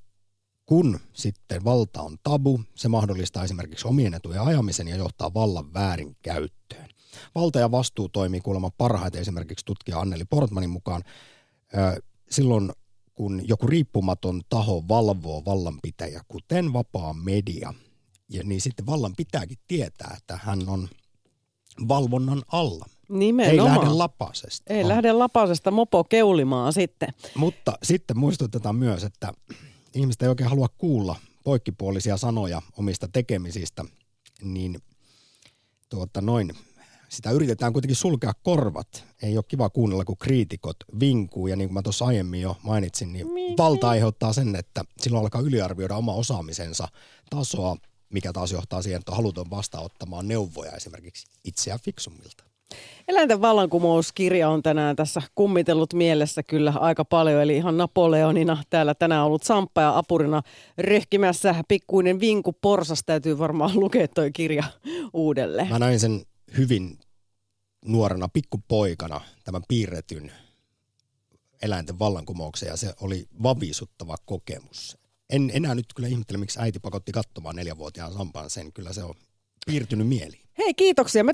kun sitten valta on tabu, se mahdollistaa esimerkiksi omien etujen ajamisen ja johtaa vallan väärinkäyttöön. Valta ja vastuu toimii kuulemma parhaiten esimerkiksi tutkija Anneli Portmanin mukaan silloin, kun joku riippumaton taho valvoo vallanpitäjä, kuten vapaa media, ja niin sitten vallan pitääkin tietää, että hän on valvonnan alla. Nimenomaan. Ei lähde lapasesta. Ei oh. lähde lapasesta mopo keulimaan sitten. Mutta sitten muistutetaan myös, että ihmiset ei oikein halua kuulla poikkipuolisia sanoja omista tekemisistä, niin tuota noin, sitä yritetään kuitenkin sulkea korvat. Ei ole kiva kuunnella, kun kriitikot vinkuu. Ja niin kuin mä tuossa aiemmin jo mainitsin, niin valta aiheuttaa sen, että silloin alkaa yliarvioida oma osaamisensa tasoa, mikä taas johtaa siihen, että haluton vastaanottamaan neuvoja esimerkiksi itseään fiksummilta. Eläinten vallankumouskirja on tänään tässä kummitellut mielessä kyllä aika paljon, eli ihan Napoleonina täällä tänään ollut Samppa ja apurina röhkimässä pikkuinen vinku porsas. Täytyy varmaan lukea toi kirja uudelleen. Mä näin sen hyvin nuorena pikkupoikana, tämän piirretyn eläinten vallankumouksen, ja se oli vavisuttava kokemus. En enää nyt kyllä ihmettele, miksi äiti pakotti katsomaan neljävuotiaan Sampaan sen. Kyllä se on piirtynyt mieliin. Hei, kiitoksia. Me